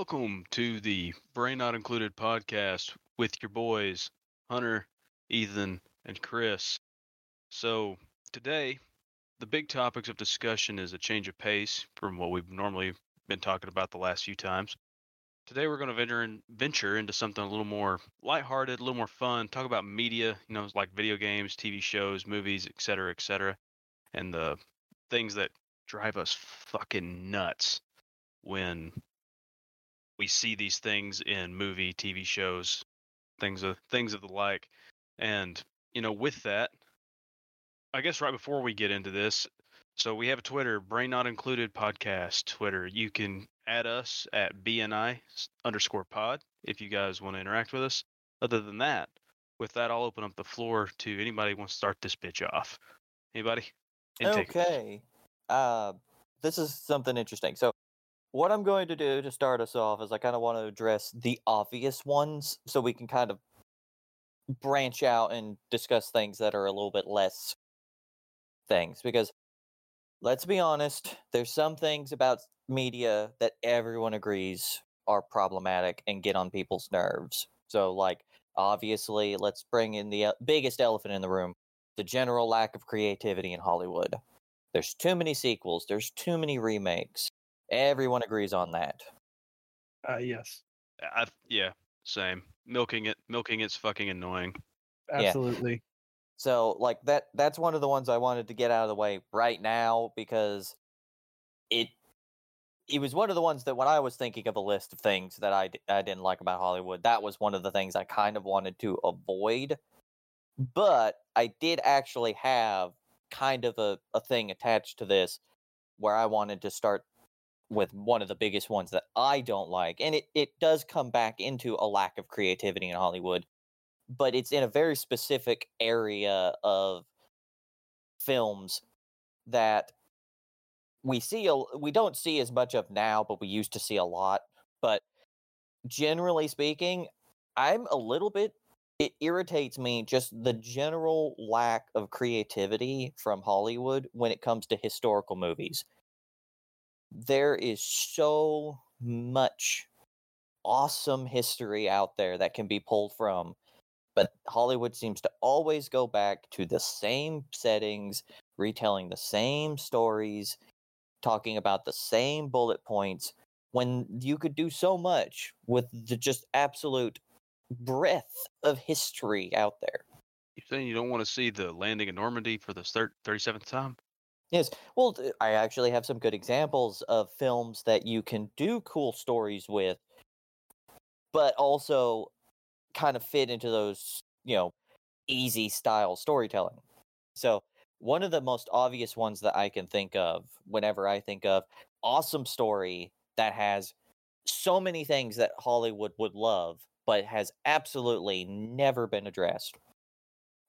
Welcome to the Brain Not Included podcast with your boys, Hunter, Ethan, and Chris. So, today, the big topics of discussion is a change of pace from what we've normally been talking about the last few times. Today, we're going to venture, in, venture into something a little more lighthearted, a little more fun, talk about media, you know, like video games, TV shows, movies, etc., etc., and the things that drive us fucking nuts when we see these things in movie, TV shows, things of things of the like. And you know, with that, I guess right before we get into this, so we have a Twitter, Brain Not Included podcast Twitter. You can add us at BNI underscore pod if you guys want to interact with us. Other than that, with that, I'll open up the floor to anybody who wants to start this bitch off. Anybody? Intake. Okay. Uh, this is something interesting. So what I'm going to do to start us off is I kind of want to address the obvious ones so we can kind of branch out and discuss things that are a little bit less things because let's be honest there's some things about media that everyone agrees are problematic and get on people's nerves. So like obviously let's bring in the uh, biggest elephant in the room the general lack of creativity in hollywood. There's too many sequels there's too many remakes Everyone agrees on that. Uh, yes. I, yeah, same. Milking it, milking it's fucking annoying. Absolutely. Yeah. So, like that, that's one of the ones I wanted to get out of the way right now because it, it was one of the ones that when I was thinking of a list of things that I, I didn't like about Hollywood, that was one of the things I kind of wanted to avoid. But I did actually have kind of a, a thing attached to this where I wanted to start with one of the biggest ones that I don't like. And it, it does come back into a lack of creativity in Hollywood, but it's in a very specific area of films that we see a, we don't see as much of now, but we used to see a lot. But generally speaking, I'm a little bit it irritates me just the general lack of creativity from Hollywood when it comes to historical movies there is so much awesome history out there that can be pulled from but hollywood seems to always go back to the same settings retelling the same stories talking about the same bullet points when you could do so much with the just absolute breadth of history out there. You saying you don't want to see the landing in normandy for the 37th time Yes. Well, I actually have some good examples of films that you can do cool stories with, but also kind of fit into those, you know, easy style storytelling. So, one of the most obvious ones that I can think of whenever I think of awesome story that has so many things that Hollywood would love, but has absolutely never been addressed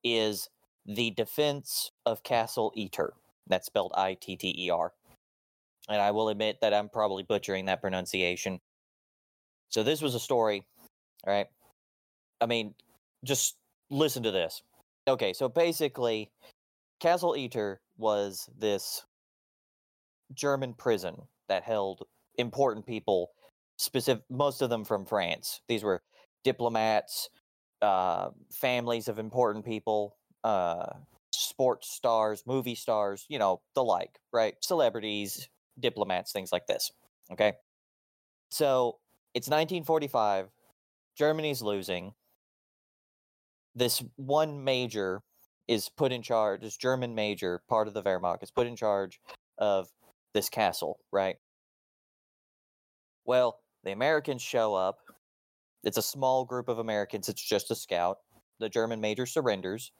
is the defense of Castle Itter. That's spelled I T T E R. And I will admit that I'm probably butchering that pronunciation. So this was a story, right? I mean, just listen to this. Okay, so basically, Castle Itter was this German prison that held important people, specific most of them from France. These were diplomats, uh, families of important people, uh, sports stars, movie stars, you know, the like, right? Celebrities, diplomats, things like this. Okay. So it's 1945. Germany's losing. This one major is put in charge, this German major, part of the Wehrmacht, is put in charge of this castle, right? Well, the Americans show up. It's a small group of Americans, it's just a scout. The German major surrenders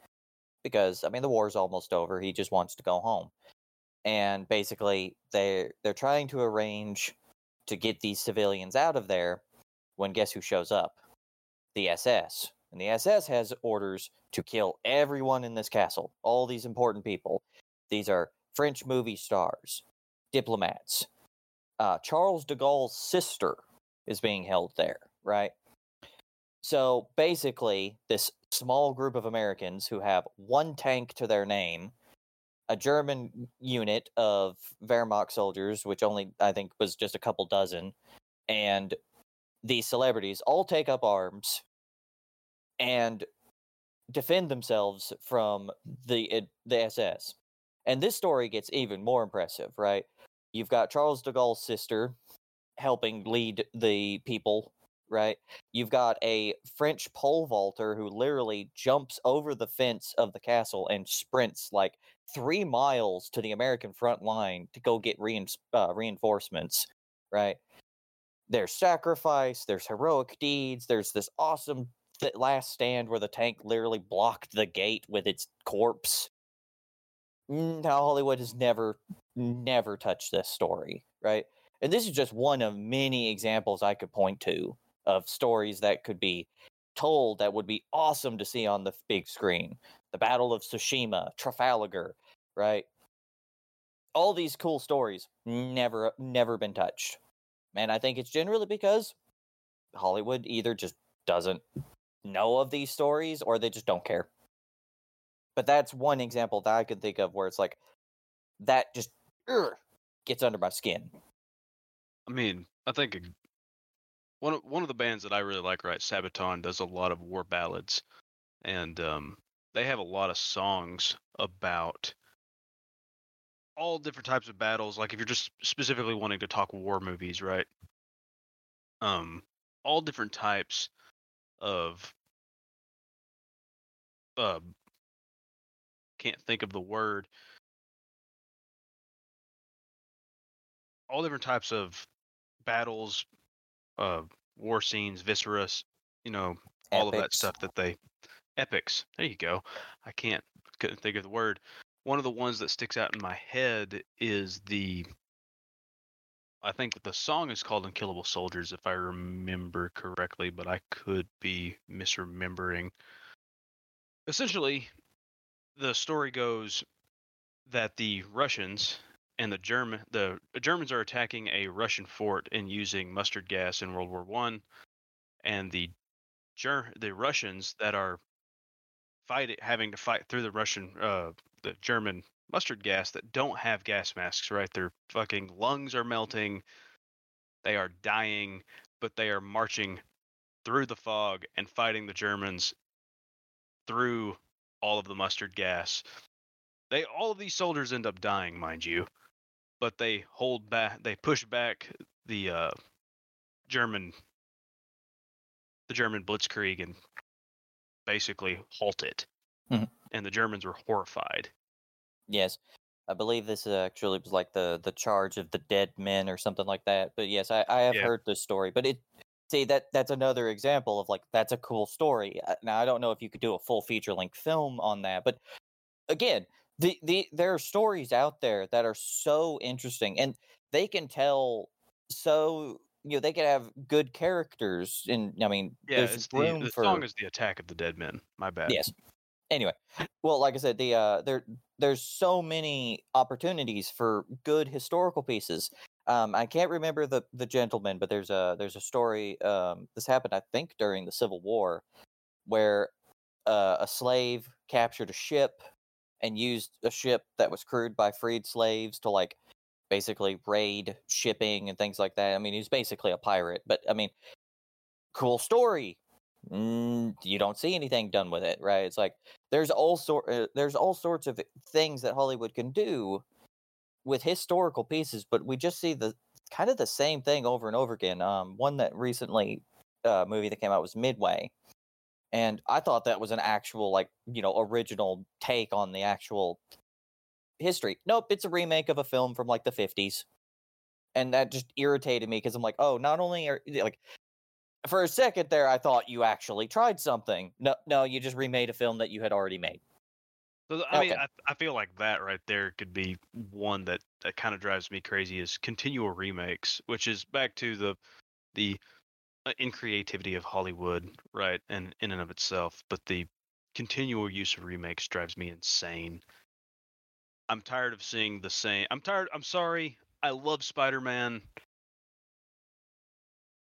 because I mean the war's almost over. He just wants to go home. And basically they they're trying to arrange to get these civilians out of there when guess who shows up? The SS. And the SS has orders to kill everyone in this castle, all these important people. These are French movie stars, diplomats. Uh, Charles de Gaulle's sister is being held there, right? So basically, this small group of Americans who have one tank to their name, a German unit of Wehrmacht soldiers, which only I think was just a couple dozen, and these celebrities all take up arms and defend themselves from the the SS. And this story gets even more impressive, right? You've got Charles de Gaulle's sister helping lead the people, right? You've got a French pole vaulter who literally jumps over the fence of the castle and sprints like three miles to the American front line to go get rein- uh, reinforcements, right? There's sacrifice, there's heroic deeds, there's this awesome th- last stand where the tank literally blocked the gate with its corpse. Now, Hollywood has never, never touched this story, right? And this is just one of many examples I could point to of stories that could be told that would be awesome to see on the big screen. The Battle of Tsushima, Trafalgar, right? All these cool stories never never been touched. And I think it's generally because Hollywood either just doesn't know of these stories or they just don't care. But that's one example that I can think of where it's like that just ugh, gets under my skin. I mean, I think one of, one of the bands that I really like, right, Sabaton, does a lot of war ballads, and um, they have a lot of songs about all different types of battles. Like if you're just specifically wanting to talk war movies, right? Um, all different types of uh, can't think of the word. All different types of battles, uh, war scenes, visceras, you know, all of that stuff that they epics. There you go. I can't couldn't think of the word. One of the ones that sticks out in my head is the I think the song is called Unkillable Soldiers if I remember correctly, but I could be misremembering. Essentially, the story goes that the Russians and the German the Germans are attacking a Russian fort and using mustard gas in World War One, and the Ger- the Russians that are fighting having to fight through the Russian uh, the German mustard gas that don't have gas masks, right? Their fucking lungs are melting, they are dying, but they are marching through the fog and fighting the Germans through all of the mustard gas. They all of these soldiers end up dying, mind you, but they hold back. They push back the uh, German, the German blitzkrieg, and basically halt it. Mhm. And the Germans were horrified. Yes. I believe this uh, actually was like the the charge of the dead men or something like that. But yes, I, I have Yeah. heard this story. But it see that that's another example of like that's a cool story. Now I don't know if you could do a full feature length film on that, but again, the the there are stories out there that are so interesting and they can tell so you know they can have good characters and I mean Yeah, there's it's the, the for song is the Attack of the Dead Men. My bad. Yes. Anyway, well, like I said, the uh, there there's so many opportunities for good historical pieces. Um, I can't remember the the gentleman, but there's a there's a story. Um, this happened, I think, during the Civil War, where uh, a slave captured a ship and used a ship that was crewed by freed slaves to like basically raid shipping and things like that. I mean, he's basically a pirate, but I mean, cool story. Mm, you don't see anything done with it, right? It's like there's all sort uh, there's all sorts of things that Hollywood can do with historical pieces, but we just see the kind of the same thing over and over again. Um, one that recently uh, movie that came out was Midway, and I thought that was an actual like you know original take on the actual history. Nope, it's a remake of a film from like the fifties, and that just irritated me because I'm like, oh, not only are like for a second there, I thought you actually tried something. No, no, you just remade a film that you had already made. So I mean, I, I feel like that right there could be one that, that kind of drives me crazy is continual remakes, which is back to the the uh, increativity of Hollywood, right, and in and of itself. But the continual use of remakes drives me insane. I'm tired of seeing the same. I'm tired. I'm sorry. I love Spider-Man.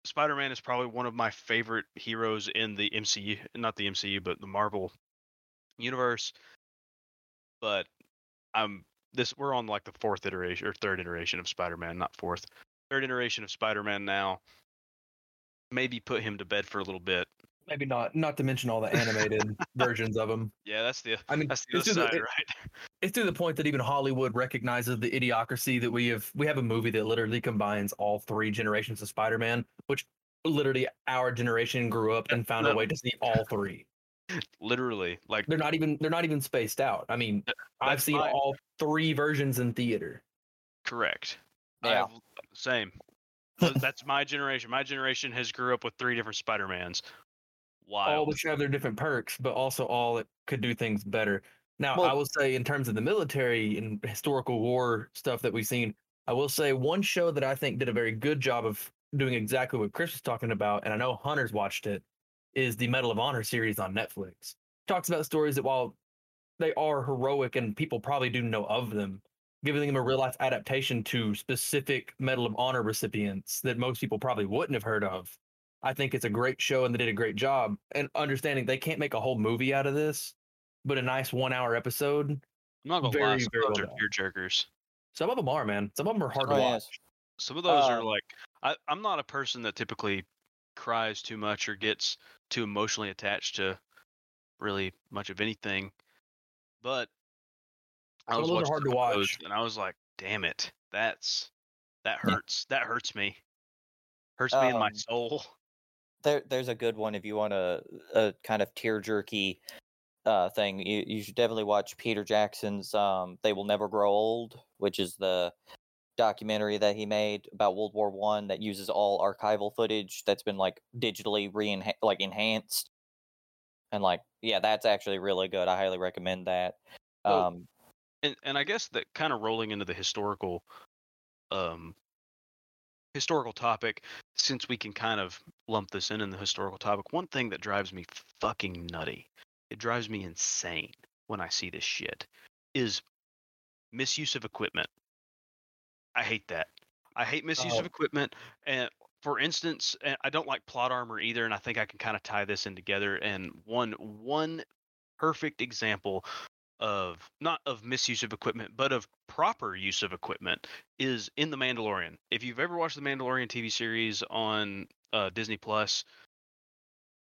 Spider-Man is probably one of my favorite heroes in the MCU, not the MCU, but the Marvel universe. But I'm this we're on like the fourth iteration or third iteration of Spider-Man, not fourth. Third iteration of Spider-Man now. Maybe put him to bed for a little bit. Maybe not. Not to mention all the animated versions of him. Yeah, that's the I mean, that's the it's other to the- side, it- right? it's to the point that even Hollywood recognizes the idiocracy that we have. We have a movie that literally combines all three generations of Spider-Man, which literally our generation grew up and found a way to see all three. Literally, like They're not even they're not even spaced out. I mean, I've seen my- all three versions in theater. correct. Yeah. I've- same. Th- that's my generation. My generation has grew up with three different Spider Mans. all Wild. which have their different perks, but also all that could do things better. Now, I will say, in terms of the military and historical war stuff that we've seen, I will say one show that I think did a very good job of doing exactly what Chris was talking about, and I know Hunter's watched it, is the Medal of Honor series on Netflix. Talks about stories that while they are heroic and people probably do know of them, giving them a real life adaptation to specific Medal of Honor recipients that most people probably wouldn't have heard of. I think it's a great show and they did a great job. And understanding they can't make a whole movie out of this, but a nice one hour episode. I'm not gonna lie, very, some of those well are done. tear jerkers. Some of them are, man. Some of them are hard Oh, to yes. watch. Some of those are Um, like I, I'm not a person that typically cries too much or gets too emotionally attached to really much of anything. But I was of those are watching hard to some of those watch. and I was like, damn it, that's that Yeah. hurts. That hurts me. Hurts me in my Um, soul. There, there's a good one if you want a, a kind of tear jerky uh, thing. You, you should definitely watch Peter Jackson's um, "They Will Never Grow Old," which is the documentary that he made about World War One that uses all archival footage that's been like digitally re like enhanced. And like, yeah, that's actually really good. I highly recommend that. Um, and and I guess that kind of rolling into the historical um historical topic since we can kind of lump this in in the historical topic one thing that drives me fucking nutty it drives me insane when I see this shit is misuse of equipment I hate that I hate misuse Oh. of equipment and for instance and I don't like plot armor either and I think I can kind of tie this in together and one one perfect example of not of misuse of equipment, but of proper use of equipment is in The Mandalorian. If you've ever watched the Mandalorian TV series on uh, Disney Plus,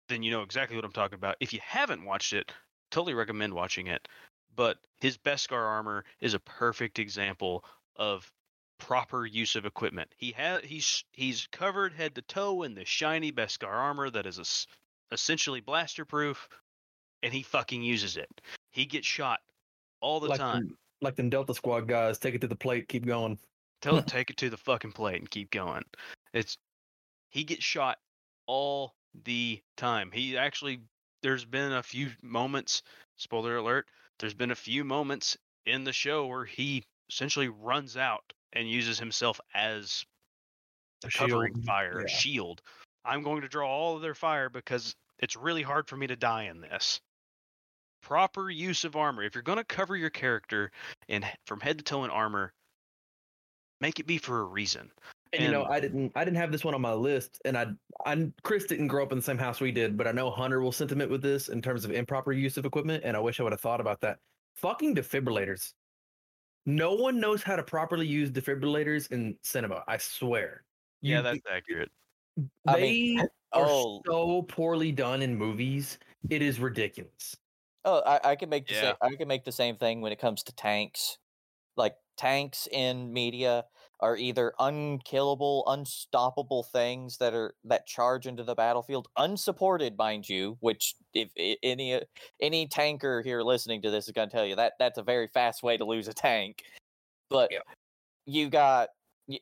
then you know exactly what I'm talking about. If you haven't watched it, totally recommend watching it. But his Beskar armor is a perfect example of proper use of equipment. He has he's he's covered head to toe in the shiny Beskar armor that is es- essentially blaster proof, and he fucking uses it. He gets shot all the like time. them, like them Delta Squad guys, take it to the plate, keep going. Tell him take it to the fucking plate and keep going. It's he gets shot all the time. He actually there's been a few moments, spoiler alert, there's been a few moments in the show where he essentially runs out and uses himself as A covering shield, fire, a yeah. shield. I'm going to draw all of their fire because it's really hard for me to die in this. Proper use of armor. If you're going to cover your character in from head to toe in armor, make it be for a reason. And, you know, I didn't I didn't have this one on my list, and I I Chris didn't grow up in the same house we did, but I know Hunter will sentiment with this in terms of improper use of equipment, and I wish I would have thought about that. Fucking defibrillators. No one knows how to properly use defibrillators in cinema. I swear. yeah, that's accurate. I they mean, are oh. so poorly done in movies. It is ridiculous. Oh, I, I can make the Yeah. same, I can make the same thing when it comes to tanks. Like tanks in media are either unkillable, unstoppable things that are that charge into the battlefield, unsupported, mind you. Which, if i- any uh, any tanker here listening to this is going to tell you that that's a very fast way to lose a tank. But Yeah. you got,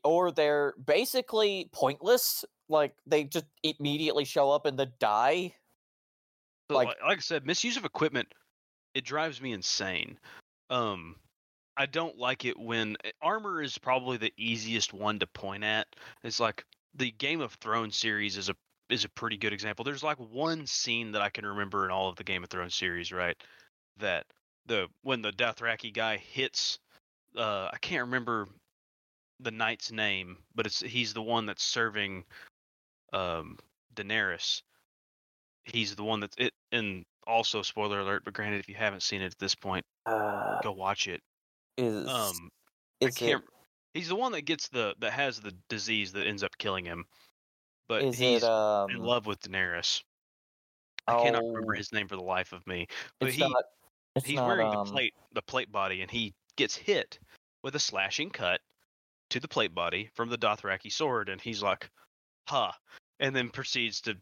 or they're basically pointless. Like they just immediately show up and the die. So, like- like, like I said, misuse of equipment it drives me insane. Um, I don't like it when eh, armor is probably the easiest one to point at. It's like the Game of Thrones series is a is a pretty good example. There's like one scene that I can remember in all of the Game of Thrones series, right? That the when the Dothraki guy hits, uh, I can't remember the knight's name, but it's he's the one that's serving, um, Daenerys he's the one that's it and also spoiler alert but granted if you haven't seen it at this point Uh, go watch it is um is i can't he's the one that gets the that has the disease that ends up killing him but he's it um? in love with Daenerys. I cannot remember oh, his name for the life of me. But he not. He's not. wearing um, the plate the plate body, and he gets hit with a slashing cut to the plate body from the Dothraki sword, and he's like, "Huh," and then proceeds to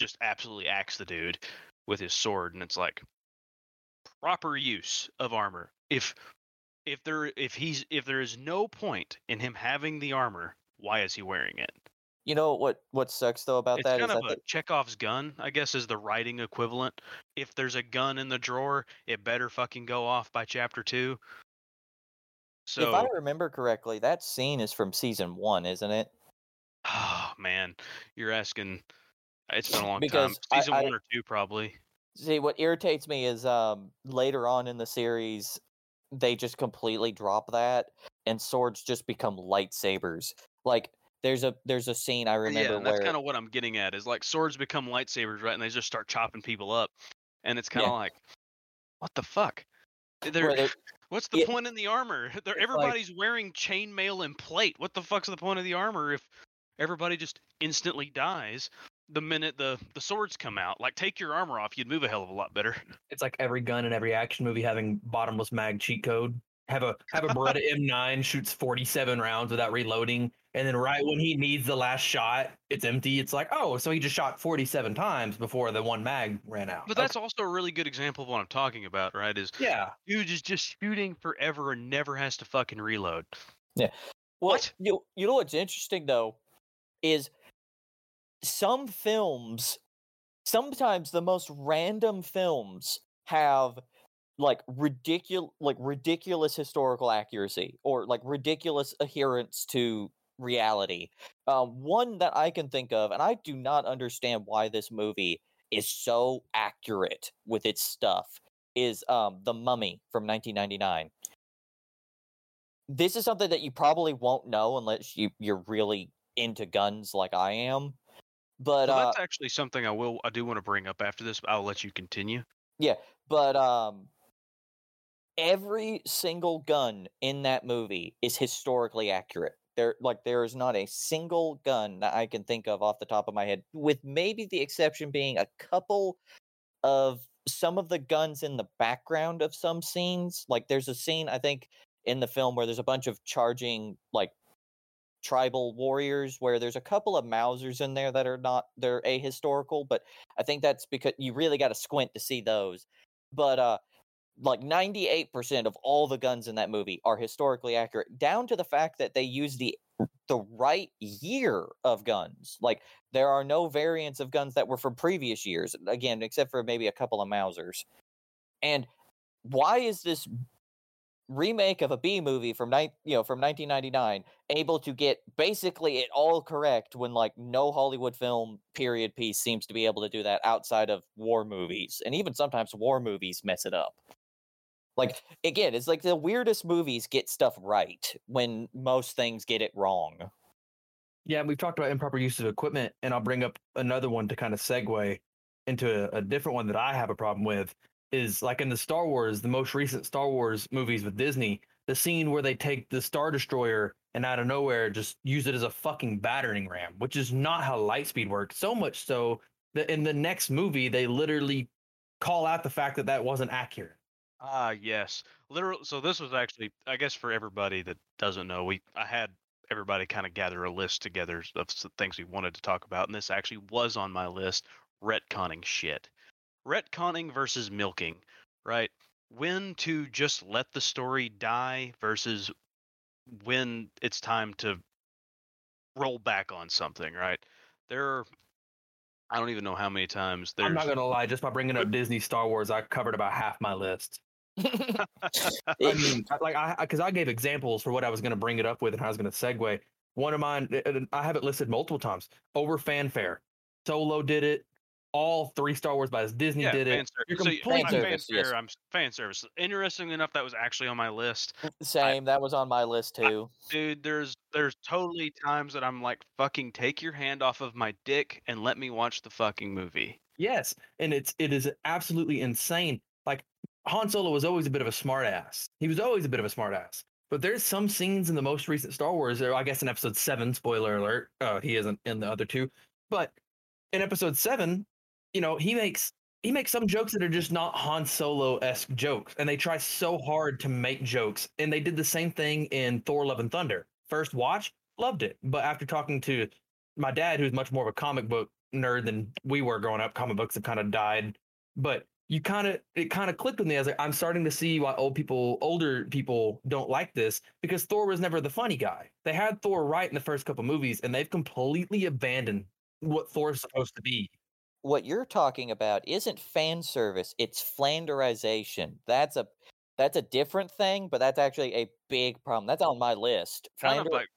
just absolutely axe the dude with his sword, and it's like proper use of armor. If if there if he's if there is no point in him having the armor, why is he wearing it? You know what? What sucks though about It's that is kind of that a Chekhov's gun, I guess, is the writing equivalent. If there's a gun in the drawer, it better fucking go off by chapter two. So if I remember correctly, that scene is from season one, isn't it? oh man, you're asking. It's been a long time. Because I- Season I- one or two, probably. See, what irritates me is um later on in the series, they just completely drop that, and swords just become lightsabers. Like there's a there's a scene I remember yeah, that's where kind of what I'm getting at. Is like swords become lightsabers, right? And they just start chopping people up, and it's kind of Yeah. like, what the fuck? They're, where they- what's the Yeah. point in the armor? They're, like- everybody's wearing chainmail and plate. What the fuck's the point of the armor if everybody just instantly dies the minute the the swords come out? Like, take your armor off, you'd move a hell of a lot better. It's like every gun in every action movie having bottomless mag cheat code. Have a have a Beretta M9 shoots 47 rounds without reloading, and then right when he needs the last shot, it's empty. It's like, oh, so he just shot 47 times before the one mag ran out. But that's also a really good example of what I'm talking about, right? Is yeah. dude is just shooting forever and never has to fucking reload. Yeah. Well, What? You you know what's interesting though is some films sometimes the most random films have like ridiculous like ridiculous historical accuracy or like ridiculous adherence to reality. Um, one that I can think of, and I do not understand why this movie is so accurate with its stuff, is um, The Mummy from 1999 this is something that you probably won't know unless you you're really into guns like I am. But Well, uh, that's actually something I will I do want to bring up after this. But I'll let you continue. Yeah, but um, every single gun in that movie is historically accurate. There, like, there is not a single gun that I can think of off the top of my head, with maybe the exception being a couple of some of the guns in the background of some scenes. Like, there's a scene I think in the film where there's a bunch of charging like tribal warriors where there's a couple of Mausers in there that are not they're ahistorical, but I think that's because you really got to squint to see those. But uh like 98% of all the guns in that movie are historically accurate down to the fact that they use the the right year of guns. Like there are no variants of guns that were from previous years again except for maybe a couple of Mausers. And why is this remake of a B movie from ni- you know from 1999 able to get basically it all correct when like no Hollywood film period piece seems to be able to do that outside of war movies and even sometimes war movies mess it up. Like again, it's like the weirdest movies get stuff right when most things get it wrong. Yeah, we've talked about improper use of equipment, and I'll bring up another one to kind of segue into a, a different one that I have a problem with. Is like in the Star Wars, the most recent Star Wars movies with Disney, the scene where they take the Star Destroyer and out of nowhere just use it as a fucking battering ram, which is not how Lightspeed works. So much so that in the next movie, they literally call out the fact that that wasn't accurate. Ah, yes. Literal. So this was actually, I guess, for everybody that doesn't know, we I had everybody kind of gather a list together of things we wanted to talk about, and this actually was on my list: retconning shit, retconning versus milking, right? When to just let the story die versus when it's time to roll back on something, right? There, are, I don't even know how many times there's. I'm not gonna lie, just by bringing up Disney Star Wars, I covered about half my list. I mean, like I because I gave examples for what I was going to bring it up with and how I was going to segue. One of mine, I have it listed multiple times. Over fanfare, Solo did it. All three Star Wars by Disney yeah, did it. ser- You're so y- completely Fan fan service, yes. I'm fan service. Interestingly enough, that was actually on my list, Same, that was on my list too. dude. There's there's totally times that I'm like, fucking take your hand off of my dick and let me watch the fucking movie. Yes, and it's it is absolutely insane. Like Han Solo was always a bit of a smartass. He was always a bit of a smartass. But there's some scenes in the most recent Star Wars, or I guess in episode seven, spoiler alert, uh, he isn't in the other two. But in episode seven, you know, he makes he makes some jokes that are just not Han Solo esque jokes, and they try so hard to make jokes. And they did the same thing in Thor: Love and Thunder. First watch, loved it, but after talking to my dad, who's much more of a comic book nerd than we were growing up, comic books have kind of died. But you kind of it kind of clicked with me. I was like, I'm starting to see why old people, older people, don't like this because Thor was never the funny guy. They had Thor right in the first couple movies, and they've completely abandoned what Thor's supposed to be. What you're talking about isn't fan service; it's flanderization. That's a that's a different thing, but that's actually a big problem. That's on my list. Kind of like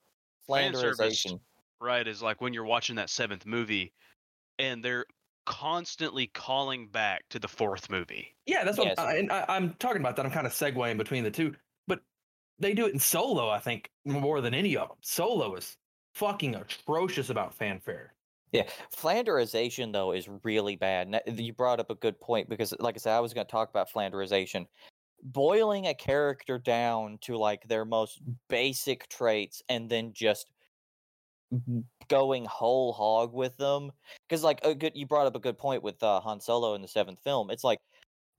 fan service. flanderization. right is like when you're watching that seventh movie and they're constantly calling back to the fourth movie. Yeah, that's what Yes. I, and I, I'm talking about. That I'm kind of segueing between the two, but they do it in Solo. I think more than any of them. Solo is fucking atrocious about fanfare. Yeah, flanderization though is really bad. You brought up a good point because, like I said, I was going to talk about flanderization. Boiling a character down to like their most basic traits and then just going whole hog with them. Because, like, a good, you brought up a good point with uh, Han Solo in the seventh film. It's like,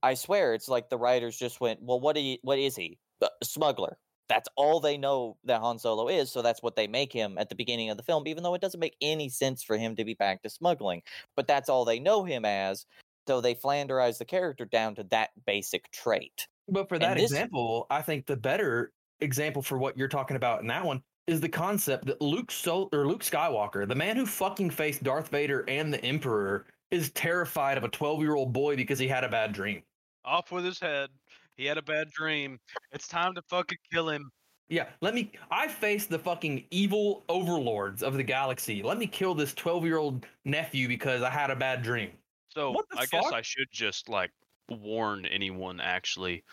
I swear, it's like the writers just went, "Well, what he, what is he? A smuggler." That's all they know that Han Solo is, so that's what they make him at the beginning of the film, even though it doesn't make any sense for him to be back to smuggling. But that's all they know him as, so they flanderize the character down to that basic trait. But for that this- example, I think the better example for what you're talking about in that one is the concept that Luke Sol- or Luke Skywalker, the man who fucking faced Darth Vader and the Emperor, is terrified of a 12 year old boy because he had a bad dream. Off with his head. He had a bad dream. It's time to fucking kill him. Yeah, let me. I face the fucking evil overlords of the galaxy. Let me kill this 12 year old nephew because I had a bad dream. So I guess? I should just like warn anyone actually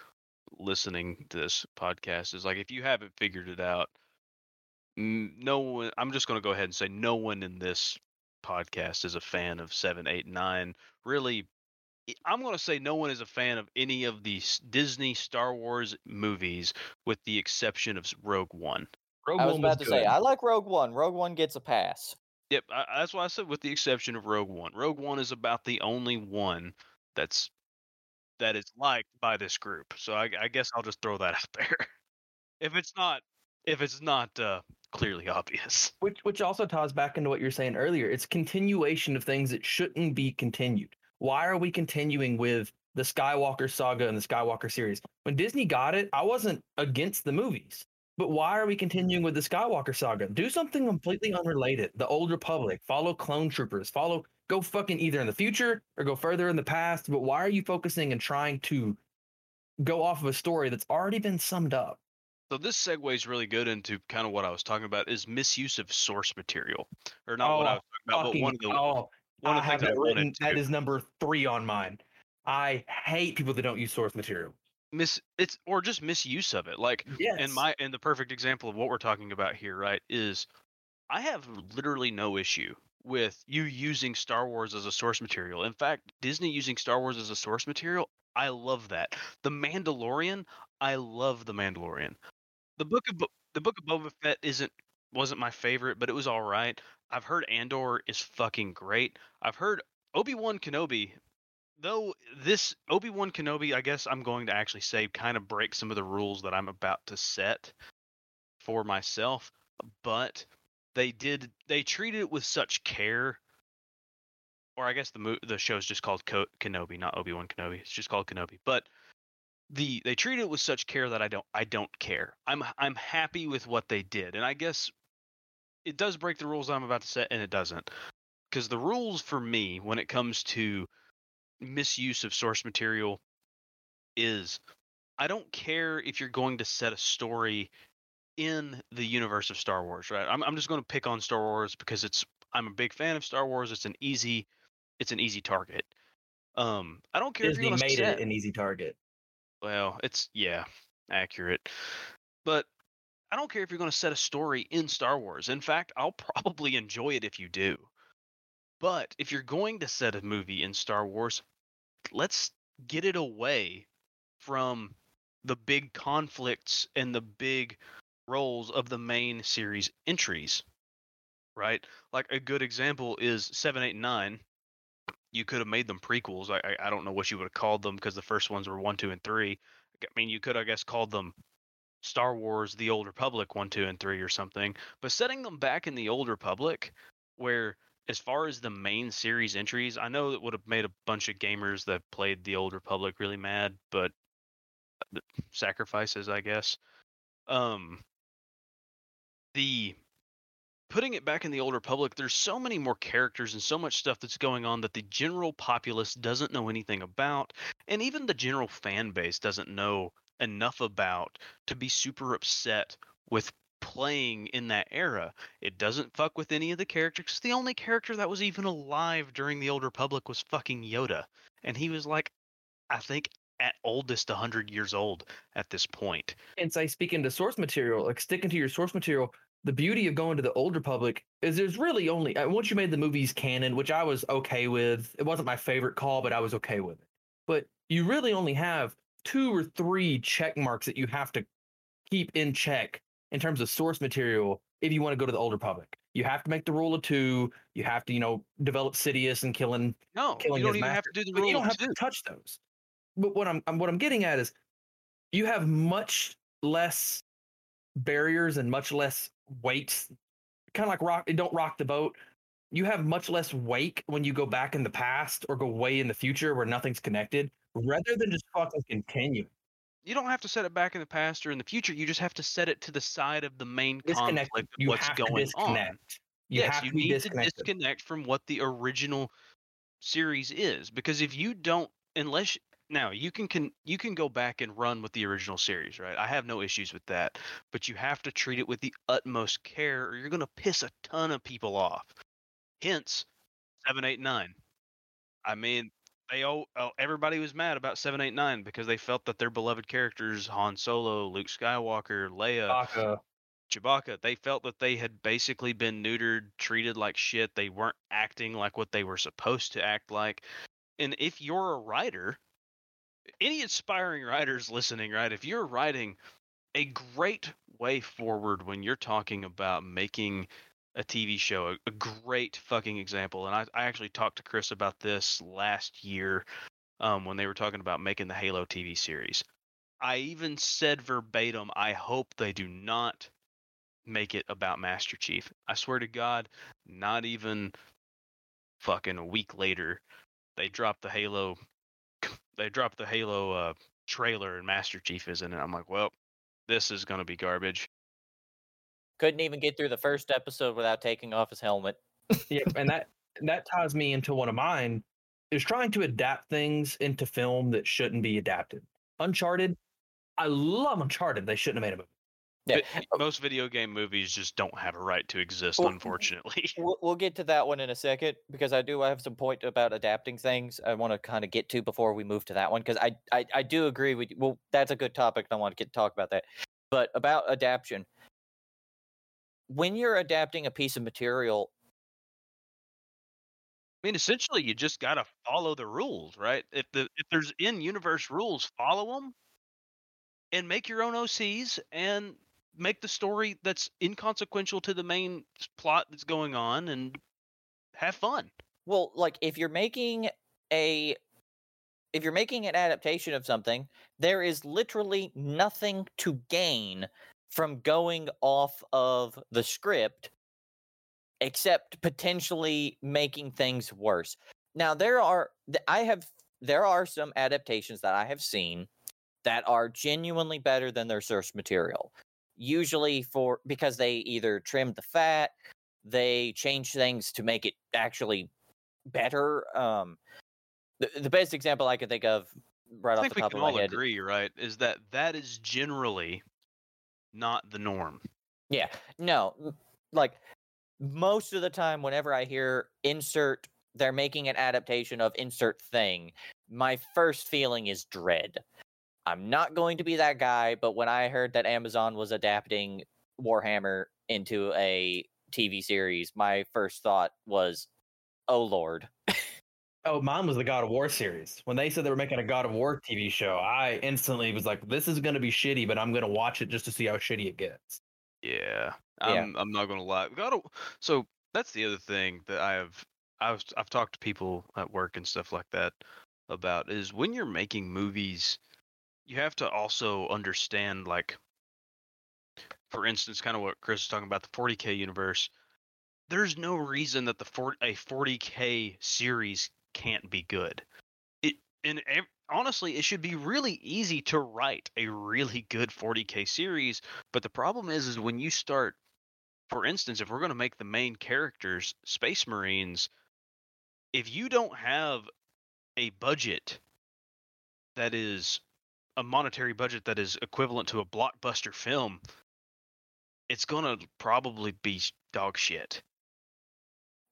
listening to this podcast is like if you haven't figured it out, no one. I'm just going to go ahead and say no one in this podcast is a fan of seven, eight, nine. Really, I- I'm going to say no one is a fan of any of these Disney Star Wars movies, with the exception of Rogue One. Rogue I was One about to say. I like Rogue One. Rogue One gets a pass. Yep, I, I- that's why I said with the exception of Rogue One. Rogue One is about the only one that's that is liked by this group. So I, I guess I'll just throw that out there. if it's not, if it's not uh, clearly obvious. Which which also ties back into what you were saying earlier. It's continuation of things that shouldn't be continued. Why are we continuing with the Skywalker saga and the Skywalker series? When Disney got it, I wasn't against the movies. But why are we continuing with the Skywalker saga? Do something completely unrelated. The Old Republic, follow clone troopers, follow go fucking either in the future or go further in the past. But why are you focusing and trying to go off of a story that's already been summed up? So this segues really good into kind of what I was talking about is misuse of source material, or not what oh, I Oh, was talking about, but one of the oh, one I of the have things I that written. That is number three on mine. I hate people that don't use source material. mis it's or just misuse of it. Like Yes. and my and the perfect example of what we're talking about here right is i have literally no issue with you using star wars as a source material in fact disney using star wars as a source material i love that the mandalorian i love the mandalorian the book of the book of boba fett isn't wasn't my favorite but it was all right i've heard andor is fucking great i've heard obi-wan kenobi though this Obi-Wan Kenobi, I guess I'm going to actually say kind of break some of the rules that I'm about to set for myself, but they did they treated it with such care or I guess the mo- the show's just called Ko- Kenobi, not Obi-Wan Kenobi. It's just called Kenobi. But the they treated it with such care that I don't I don't care. I'm I'm happy with what they did. And I guess it does break the rules I'm about to set and it doesn't. Cuz the rules for me when it comes to misuse of source material is I don't care if you're going to set a story in the universe of Star Wars, right? I'm I'm just going to pick on Star Wars because it's I'm a big fan of Star Wars. It's an easy it's an easy target. Um I don't care if Disney you're going to made set it an easy target. well, it's yeah, accurate. But I don't care if you're going to set a story in Star Wars. In fact, I'll probably enjoy it if you do. But if you're going to set a movie in Star Wars, let's get it away from the big conflicts and the big roles of the main series entries. Right? Like a good example is 7, 8, and 9. You could have made them prequels. I, I, I don't know what you would have called them because the first ones were 1, 2, and 3. I mean, you could, I guess, called them Star Wars: The Old Republic one, two, and three or something. But setting them back in the Old Republic, where as far as the main series entries, I know that would have made a bunch of gamers that played the Old Republic really mad, but uh, sacrifices, I guess. Um, the putting it back in the Old Republic, there's so many more characters and so much stuff that's going on that the general populace doesn't know anything about, and even the general fan base doesn't know enough about to be super upset with playing in that era. It doesn't fuck with any of the characters. The only character that was even alive during the Old Republic was fucking Yoda. And he was like, I think at oldest 100 years old at this point. And say, speaking to source material, like sticking to your source material, the beauty of going to the Old Republic is there's really only, uh, once you made the movies canon, which I was okay with, it wasn't my favorite call, but I was okay with it. But you really only have two or three check marks that you have to keep in check in terms of source material if you want to go to the Old Republic. You have to make the rule of two. You have to, you know, develop Sidious and killing. No, killing you don't even have to do the but rule you don't have two. to touch those. But what I'm I'm- what I'm getting at is, you have much less barriers and much less weight. Kind of like rock. It don't rock the boat. You have much less wake when you go back in the past or go way in the future where nothing's connected, rather than just fucking continue. You don't have to set it back in the past or in the future. You just have to set it to the side of the main Disconnect. conflict of what's going on. You yes, have you to need to disconnect from what the original series is because if you don't unless now you can, can you can go back and run with the original series right i have no issues with that but you have to treat it with the utmost care or you're going to piss a ton of people off hence 789 i mean they all oh, uh, everybody was mad about 789 because they felt that their beloved characters han solo luke skywalker leia Chewbacca. Chewbacca, they felt that they had basically been neutered, treated like shit. They weren't acting like what they were supposed to act like. And if you're a writer, any aspiring writers listening, right? If you're writing a great way forward when you're talking about making a TV show, a, great fucking example. And I, I actually talked to Chris about this last year um, when they were talking about making the Halo TV series. I even said verbatim, I hope they do not make it about Master Chief. I swear to God, not even fucking a week later, they dropped the Halo. They dropped the Halo uh, trailer, and Master Chief is in it. I'm like, well, this is gonna be garbage. Couldn't even get through the first episode without taking off his helmet. yeah, and that that ties me into one of mine is trying to adapt things into film that shouldn't be adapted. Uncharted, I love Uncharted. They shouldn't have made a movie. Yeah. But most video game movies just don't have a right to exist, Well, unfortunately. We'll, we'll get to that one in a second because I do have some point about adapting things I want to kind of get to before we move to that one because I, I I do agree with you. Well, that's a good topic. and I want to get talk about that. But about adaptation, when you're adapting a piece of material, I mean, essentially, you just gotta follow the rules, right? If the if there's in-universe rules, follow them, and make your own OCs, and make the story that's inconsequential to the main plot that's going on, and have fun. well, like if you're making a if you're making an adaptation of something, there is literally nothing to gain from going off of the script except potentially making things worse. Now there are I have there are some adaptations that I have seen that are genuinely better than their source material. Usually for because they either trimmed the fat, they change things to make it actually better. Um the, the best example I could think of right I off think the we top can of my all head agree, right? Is that that is generally not the norm. Yeah, no, like most of the time, whenever I hear insert, they're making an adaptation of insert thing, my first feeling is dread. I'm not going to be that guy, but when I heard that Amazon was adapting Warhammer into a TV series, my first thought was, oh lord. Oh, mine was the God of War series. When they said they were making a God of War TV show, I instantly was like, "This is going to be shitty," but I'm going to watch it just to see how shitty it gets. Yeah, Yeah. I'm. I'm not gonna lie. God, of- so that's the other thing that I have. I've I've talked to people at work and stuff like that about is when you're making movies, you have to also understand like, for instance, kind of what Chris was talking about the 40k universe. There's no reason that the 40, a 40k series can't be good. It and honestly, it should be really easy to write a really good 40k series but the problem is, is when you start, for instance, if we're going to make the main characters Space Marines, if you don't have a budget that is a monetary budget that is equivalent to a blockbuster film, it's going to probably be dog shit.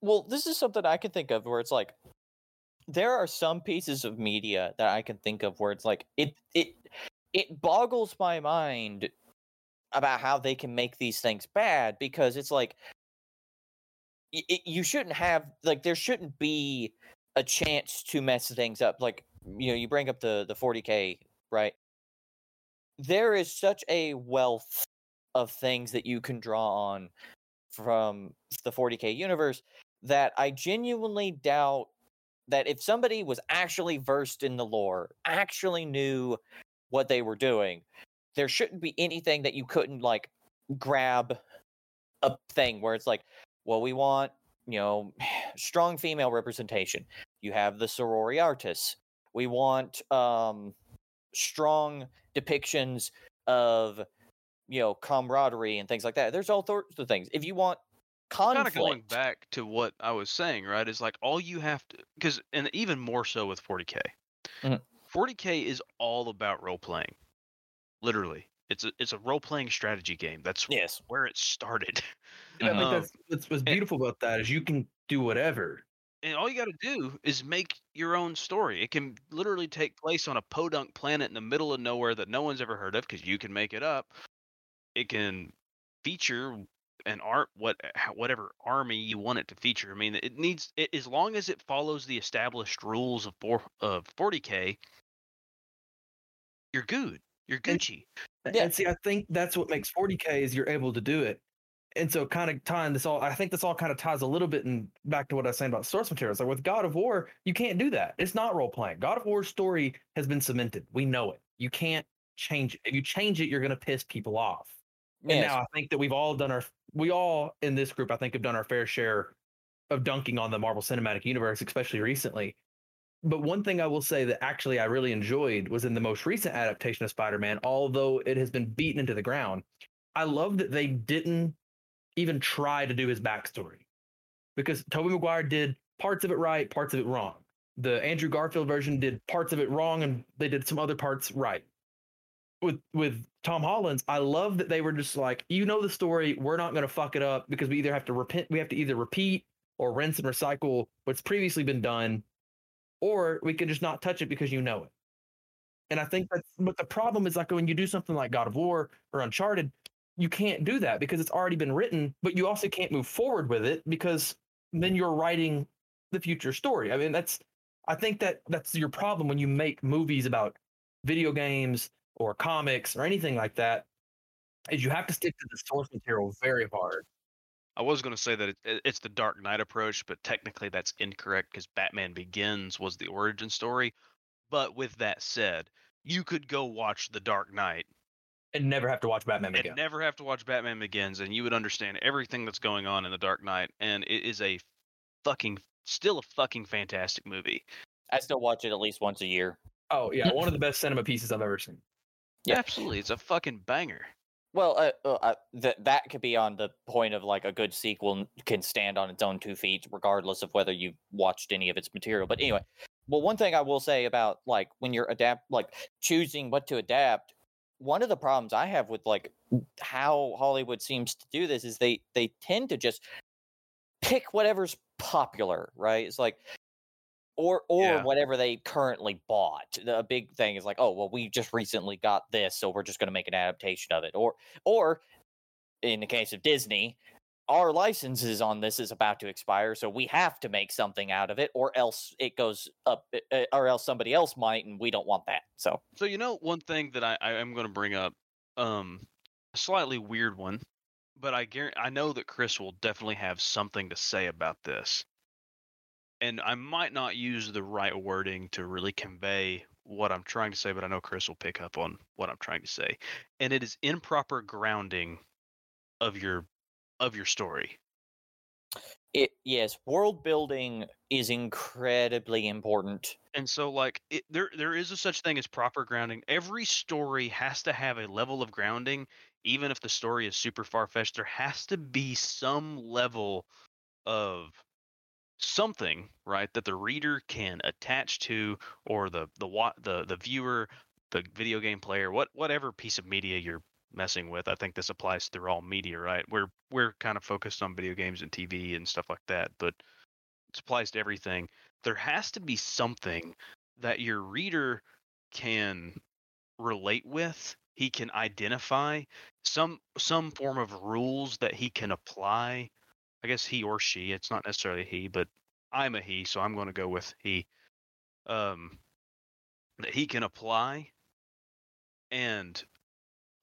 Well, this is something I can think of where it's like there are some pieces of media that I can think of where it's like it it it boggles my mind about how they can make these things bad because it's like it, you shouldn't have like there shouldn't be a chance to mess things up like you know you bring up the the 40k right? There is such a wealth of things that you can draw on from the 40k universe that I genuinely doubt that if somebody was actually versed in the lore, actually knew what they were doing, there shouldn't be anything that you couldn't like grab a thing where it's like, well, we want, you know, strong female representation. You have the Sororitas. We want um strong depictions of you know camaraderie and things like that. There's all sorts of things. If you want Kind of going back to what I was saying, right? Is like all you have to, because, and even more so with 40K. Mhm. 40K is all about role playing. Literally. It's a it's a role playing strategy game. That's yes, where it started. And I think Um, that's, that's what's beautiful about that is you can do whatever. and all you got to do is make your own story. It can literally take place on a podunk planet in the middle of nowhere that no one's ever heard of because you can make it up. It can feature an art what eh, whatever army you want it to feature. I mean, it needs it, as long as it follows the established rules of four, of 40k. You're good. You're And- Gucci. A- Yeah. And see, I think that's what makes 40k is you're able to do it. And so, kind of tying this all, I think this all kind of ties a little bit in back to what I was saying about source materials. Like with God of War, you can't do that. It's not role playing. God of War's story has been cemented. We know it. You can't change it. If you change it, you're going to piss people off. And yes. now I think that we've all done our, we all in this group, I think, have done our fair share of dunking on the Marvel Cinematic Universe, especially recently. But one thing I will say that actually I really enjoyed was in the most recent adaptation of Spider Man, although it has been beaten into the ground. I love that they didn't even try to do his backstory because Tobey Maguire did parts of it right, parts of it wrong. The Andrew Garfield version did parts of it wrong, and they did some other parts right. With with Tom Holland's, I love that they were just like, you know the story, we're not going to fuck it up because we either have to repent, we have to either repeat or rinse and recycle what's previously been done, or we can just not touch it because you know it. And I think that's but the problem is like when you do something like God of War or Uncharted, you can't do that because it's already been written, but you also can't move forward with it because then you're writing the future story. I mean, that's I think that that's your problem when you make movies about video games or comics or anything like that is you have to stick to the source material very hard. I was going to say that it, it- it's the Dark Knight approach, but technically that's incorrect because Batman Begins was the origin story. But with that said, you could go watch The Dark Knight And never have to watch Batman and again. never have to watch Batman Begins, and you would understand everything that's going on in The Dark Knight. And it is a fucking, still a fucking fantastic movie. I still watch it at least once a year. Oh yeah, one of the best cinema pieces I've ever seen. Yeah. Absolutely, it's a fucking banger. Well, uh, uh, uh, that that could be on the point of like a good sequel can stand on its own two feet, regardless of whether you've watched any of its material. But anyway, well, one thing I will say about like when you're adapt, like choosing what to adapt, one of the problems I have with like how Hollywood seems to do this is they they tend to just pick whatever's popular, right? It's like or or Yeah. whatever they currently bought. The big thing is like, oh well, we just recently got this, so we're just going to make an adaptation of it. Or or in the case of Disney, our licenses on this is about to expire, so we have to make something out of it, or else it goes up, uh, or else somebody else might, and we don't want that. So, So you know one thing that I, I am going to bring up, um, a slightly weird one, but I guarantee I know that Chris will definitely have something to say about this, and I might not use the right wording to really convey what I'm trying to say, but I know Chris will pick up on what I'm trying to say, and it is improper grounding of your of your story. it yes, world building is incredibly important. And so like it, there there is a such thing as proper grounding. Every story has to have a level of grounding even if the story is super far fetched there has to be some level of something, right, that the reader can attach to or the the the the viewer, the video game player, what whatever piece of media you're messing with. I think this applies through all media, right? We're we're kind of focused on video games and TV and stuff like that, but it applies to everything there has to be something that your reader can relate with he can identify some some form of rules that he can apply i guess he or she it's not necessarily he but i'm a he so i'm going to go with he um that he can apply and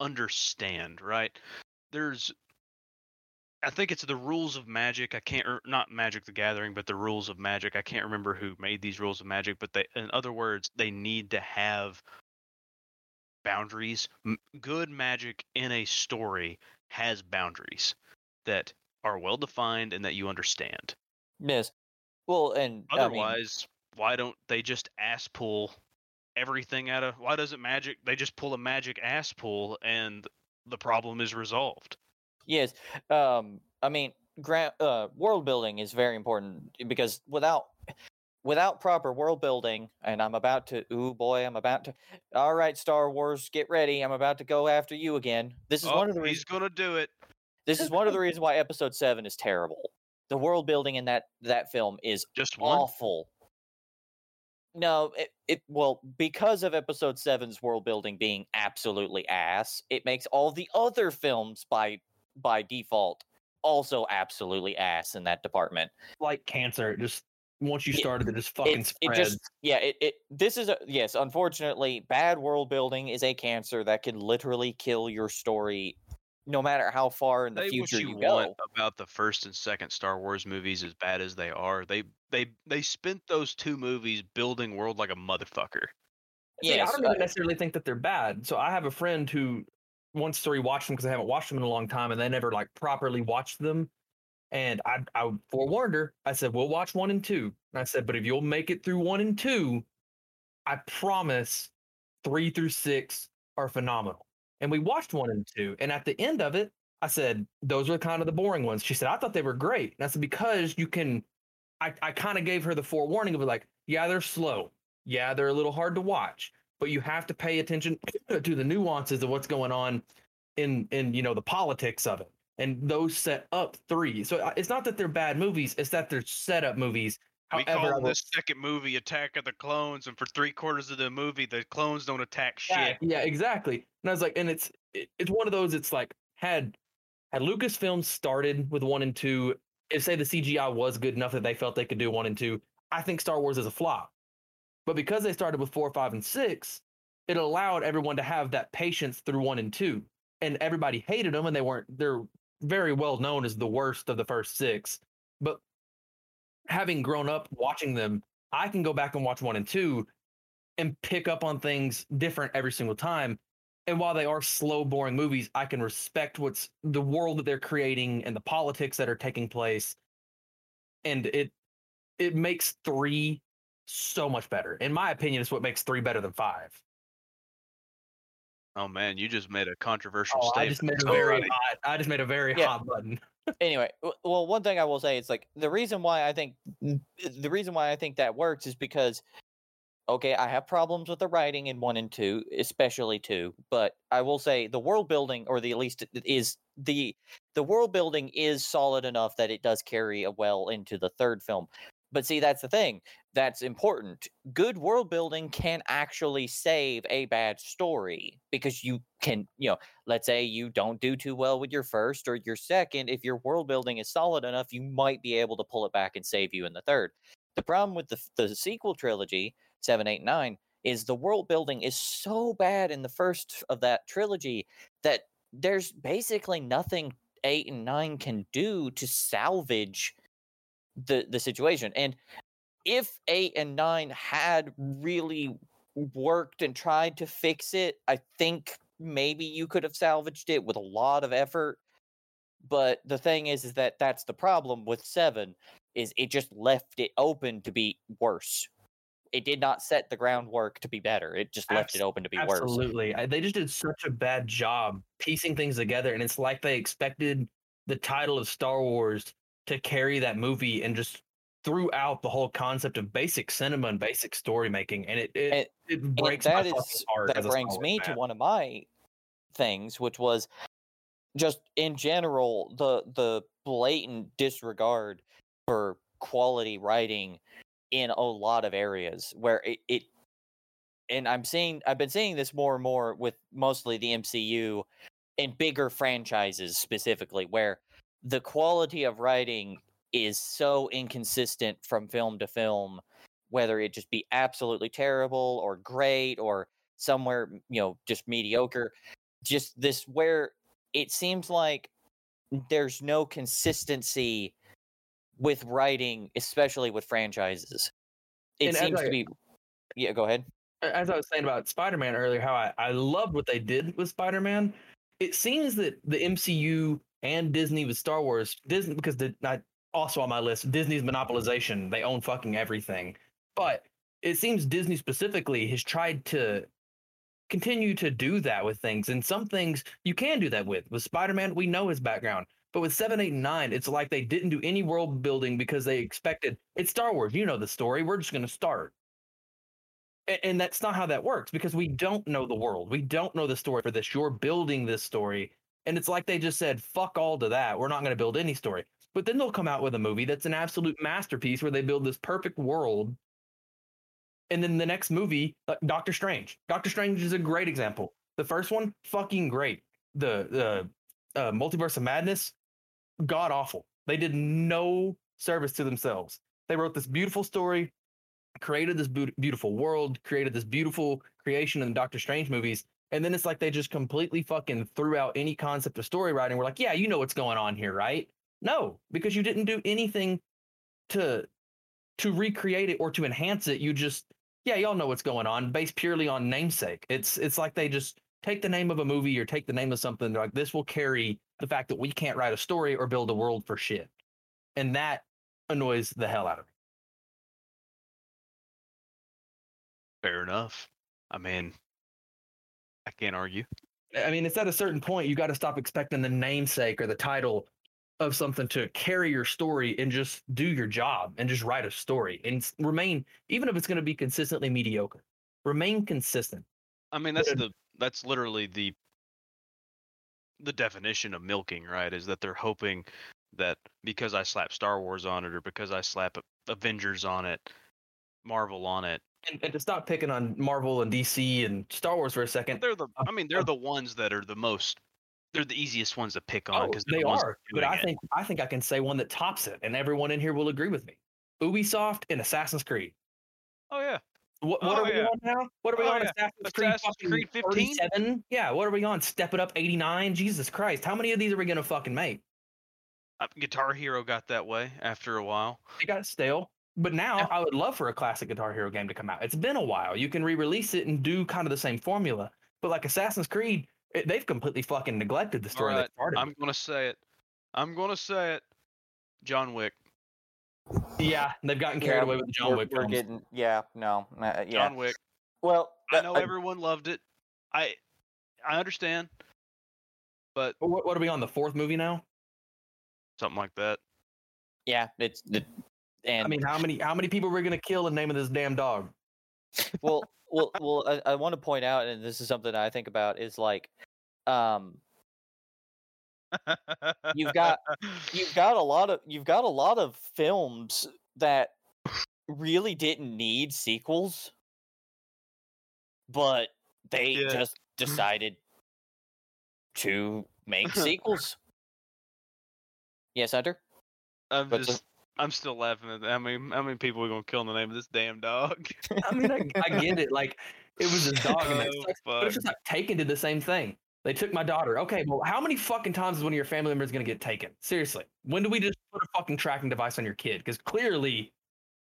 understand right there's I think it's the rules of magic. I can't, or not Magic the Gathering, but the rules of magic. I can't remember who made these rules of magic, but they, in other words, they need to have boundaries. Good magic in a story has boundaries that are well defined and that you understand. Yes. Well, and I mean, Otherwise, why don't they just ass pull everything out of? Why doesn't magic? They just pull a magic ass pull and the problem is resolved. Yes. Um, I mean, gra- uh, world building is very important because without without proper world building, and I'm about to, ooh boy, I'm about to. All right, Star Wars, get ready. I'm about to go after you again. This is oh, one of the he's reasons. gonna do it. This is one of the reasons why Episode Seven is terrible. The world building in that that film is Just one. awful. No, it, it well because of Episode seven's world building being absolutely ass. It makes all the other films by by default also absolutely ass in that department. Like cancer, just once you started, it just fucking It's, it spreads. just yeah. It, it this is a yes. Unfortunately, bad world building is a cancer that can literally kill your story, no matter how far in the Say future what you, you, want go. about the first and second Star Wars movies, as bad as they are. They they they spent those two movies building world like a motherfucker. See, I don't uh, even necessarily think that they're bad. So I have a friend who wants to rewatch them because I haven't watched them in a long time, and they never like properly watched them. And I, I forewarned her. I said, "We'll watch one and two. And I said, "But if you'll make it through one and two, I promise, three through six are phenomenal." And we watched one and two, and at the end of it, I said, "Those were kind of the boring ones." She said, "I thought they were great." And I said, "Because you can." I, I kind of gave her the forewarning of like, yeah, they're slow. Yeah, they're a little hard to watch but you have to pay attention to the nuances of what's going on in in you know the politics of it and those set up three so uh, it's not that they're bad movies it's that they're setup movies we However, call this second movie Attack of the Clones, and for three quarters of the movie, the clones don't attack yeah, shit. yeah exactly. And i was like and it's it, it's one of those it's like had had lucasfilm started with one and two if say the cgi was good enough that they felt they could do one and two i think star wars is a flop. But because they started with four five and six it allowed everyone to have that patience through one and two and everybody hated them and they weren't they're very well known as the worst of the first six. But having grown up watching them i can go back and watch one and two and pick up on things different every single time. And while they are slow boring movies i can respect what's the world that they're creating and the politics that are taking place. And it it makes three so much better. In my opinion it's what makes three better than five Oh man, you just made a controversial Oh, I statement. just made a very right. hot. I just made a very Yeah. hot button. anyway, well, one thing I will say is like the reason why I think the reason why I think that works is because okay, I have problems with the writing in one and two, especially two, but I will say the world building, or the at least is the the world building is solid enough that it does carry a well into the third film. But see, that's the thing. That's important. Good world building can actually save a bad story because you can, you know, let's say you don't do too well with your first or your second. If your world building is solid enough, you might be able to pull it back and save you in the third. The problem with the, the sequel trilogy, 789, is the world building is so bad in the first of that trilogy that there's basically nothing 8 and 9 can do to salvage the the situation. And if eight and nine had really worked and tried to fix it, I think maybe you could have salvaged it with a lot of effort. But the thing is, is that that's the problem with seven is it just left it open to be worse. It did not set the groundwork to be better. It just left it open to be worse. Absolutely. They just did such a bad job piecing things together. And it's like they expected the title of Star Wars to carry that movie and just threw out the whole concept of basic cinema and basic story making, and it it, And- it breaks that my is that as a Star brings me to one of my things, which was just in general the the blatant disregard for quality writing in a lot of areas where it, it and I'm seeing I've been seeing this more and more with mostly the MCU and bigger franchises specifically where the quality of writing is so inconsistent from film to film whether it just be absolutely terrible or great or somewhere you know just mediocre just this where it seems like there's no consistency with writing especially with franchises it And seems I- to be yeah go ahead as I was saying about Spider-Man earlier, how I, I loved what they did with Spider-Man. It seems that the MCU and Disney with Star Wars, Disney because the I, also on my list, Disney's monopolization. They own fucking everything. But it seems Disney specifically has tried to continue to do that with things. And some things you can do that with. With Spider-Man, we know his background. But with 7, 8, and 9, it's like they didn't do any world building because they expected it's Star Wars. You know the story. We're just gonna start. A- and that's not how that works because we don't know the world we don't know the story for this you're building this story and it's like they just said fuck all to that. We're not going to build any story. But then they'll come out with a movie that's an absolute masterpiece where they build this perfect world. And then the next movie like doctor strange. Doctor strange is a great example. The first one fucking great. The the uh, multiverse of madness god awful they did no service to themselves. They wrote this beautiful story created this beau- beautiful world, created this beautiful creation in the Doctor Strange movies, and then it's like they just completely fucking threw out any concept of story writing. We're like, yeah, you know what's going on here, right? No, because you didn't do anything to to recreate it or to enhance it. You just, yeah, y'all know what's going on, based purely on namesake. It's it's like they just take the name of a movie or take the name of something. They're like, this will carry the fact that we can't write a story or build a world for shit, and that annoys the hell out of me. Fair enough. I mean, I can't argue. I mean, it's at a certain point you got to stop expecting the namesake or the title of something to carry your story and just do your job and just write a story and remain, even if it's going to be consistently mediocre, remain consistent. I mean, that's the that's literally the the definition of milking, right? Is that they're hoping that because I slap Star Wars on it or because I slap Avengers on it, Marvel on it, And, and to stop picking on Marvel and DC and Star Wars for a second, they're the Uh, I mean, they're the ones that are the most they're the easiest ones to pick on oh, because they the are. But I it. think I think I can say one that tops it, and everyone in here will agree with me. Ubisoft and Assassin's Creed. Oh yeah. What, what Oh, are we yeah. on now? What are we Oh, on? yeah. Assassin's Creed, Assassin's Creed 15? Yeah, what are we on? Step it up 89? Jesus Christ. How many of these are we going to fucking make? Uh, Guitar Hero got that way after a while. It got stale. But now Yeah. I would love for a classic Guitar Hero game to come out. It's been a while. You can re release it and do kind of the same formula. But like Assassin's Creed, it, they've completely fucking neglected the story they Alright, started. I'm gonna say it. I'm gonna say it. John Wick. Yeah, they've gotten carried Yeah, away with the John we're, Wick we're films. getting yeah no uh, yeah John Wick. well I uh, know uh, everyone loved it. I I understand, but What, what are we on? The fourth movie now? something like that. yeah it's the and I mean, how many how many people were going to kill in the name of this damn dog? well well well I, I want to point out and this is something I think about is like um You've got- you've got a lot of you've got a lot of films that really didn't need sequels, but they Yeah. just decided to make sequels. Yes, Hunter. I'm the- just, I'm still laughing at that. How many, how many people are gonna kill in the name of this damn dog? I mean, I, I get it. Like it was a dog, and that Oh, sucks. But it's just like Taken did the same thing. They took my daughter. Okay, well, how many fucking times is one of your family members gonna get taken? Seriously, when do we just put a fucking tracking device on your kid? Because clearly,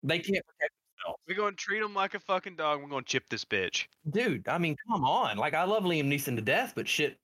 they can't protect themselves. We're gonna treat them like a fucking dog. We're gonna chip this bitch. Dude, I mean, come on. Like I love Liam Neeson to death, but shit,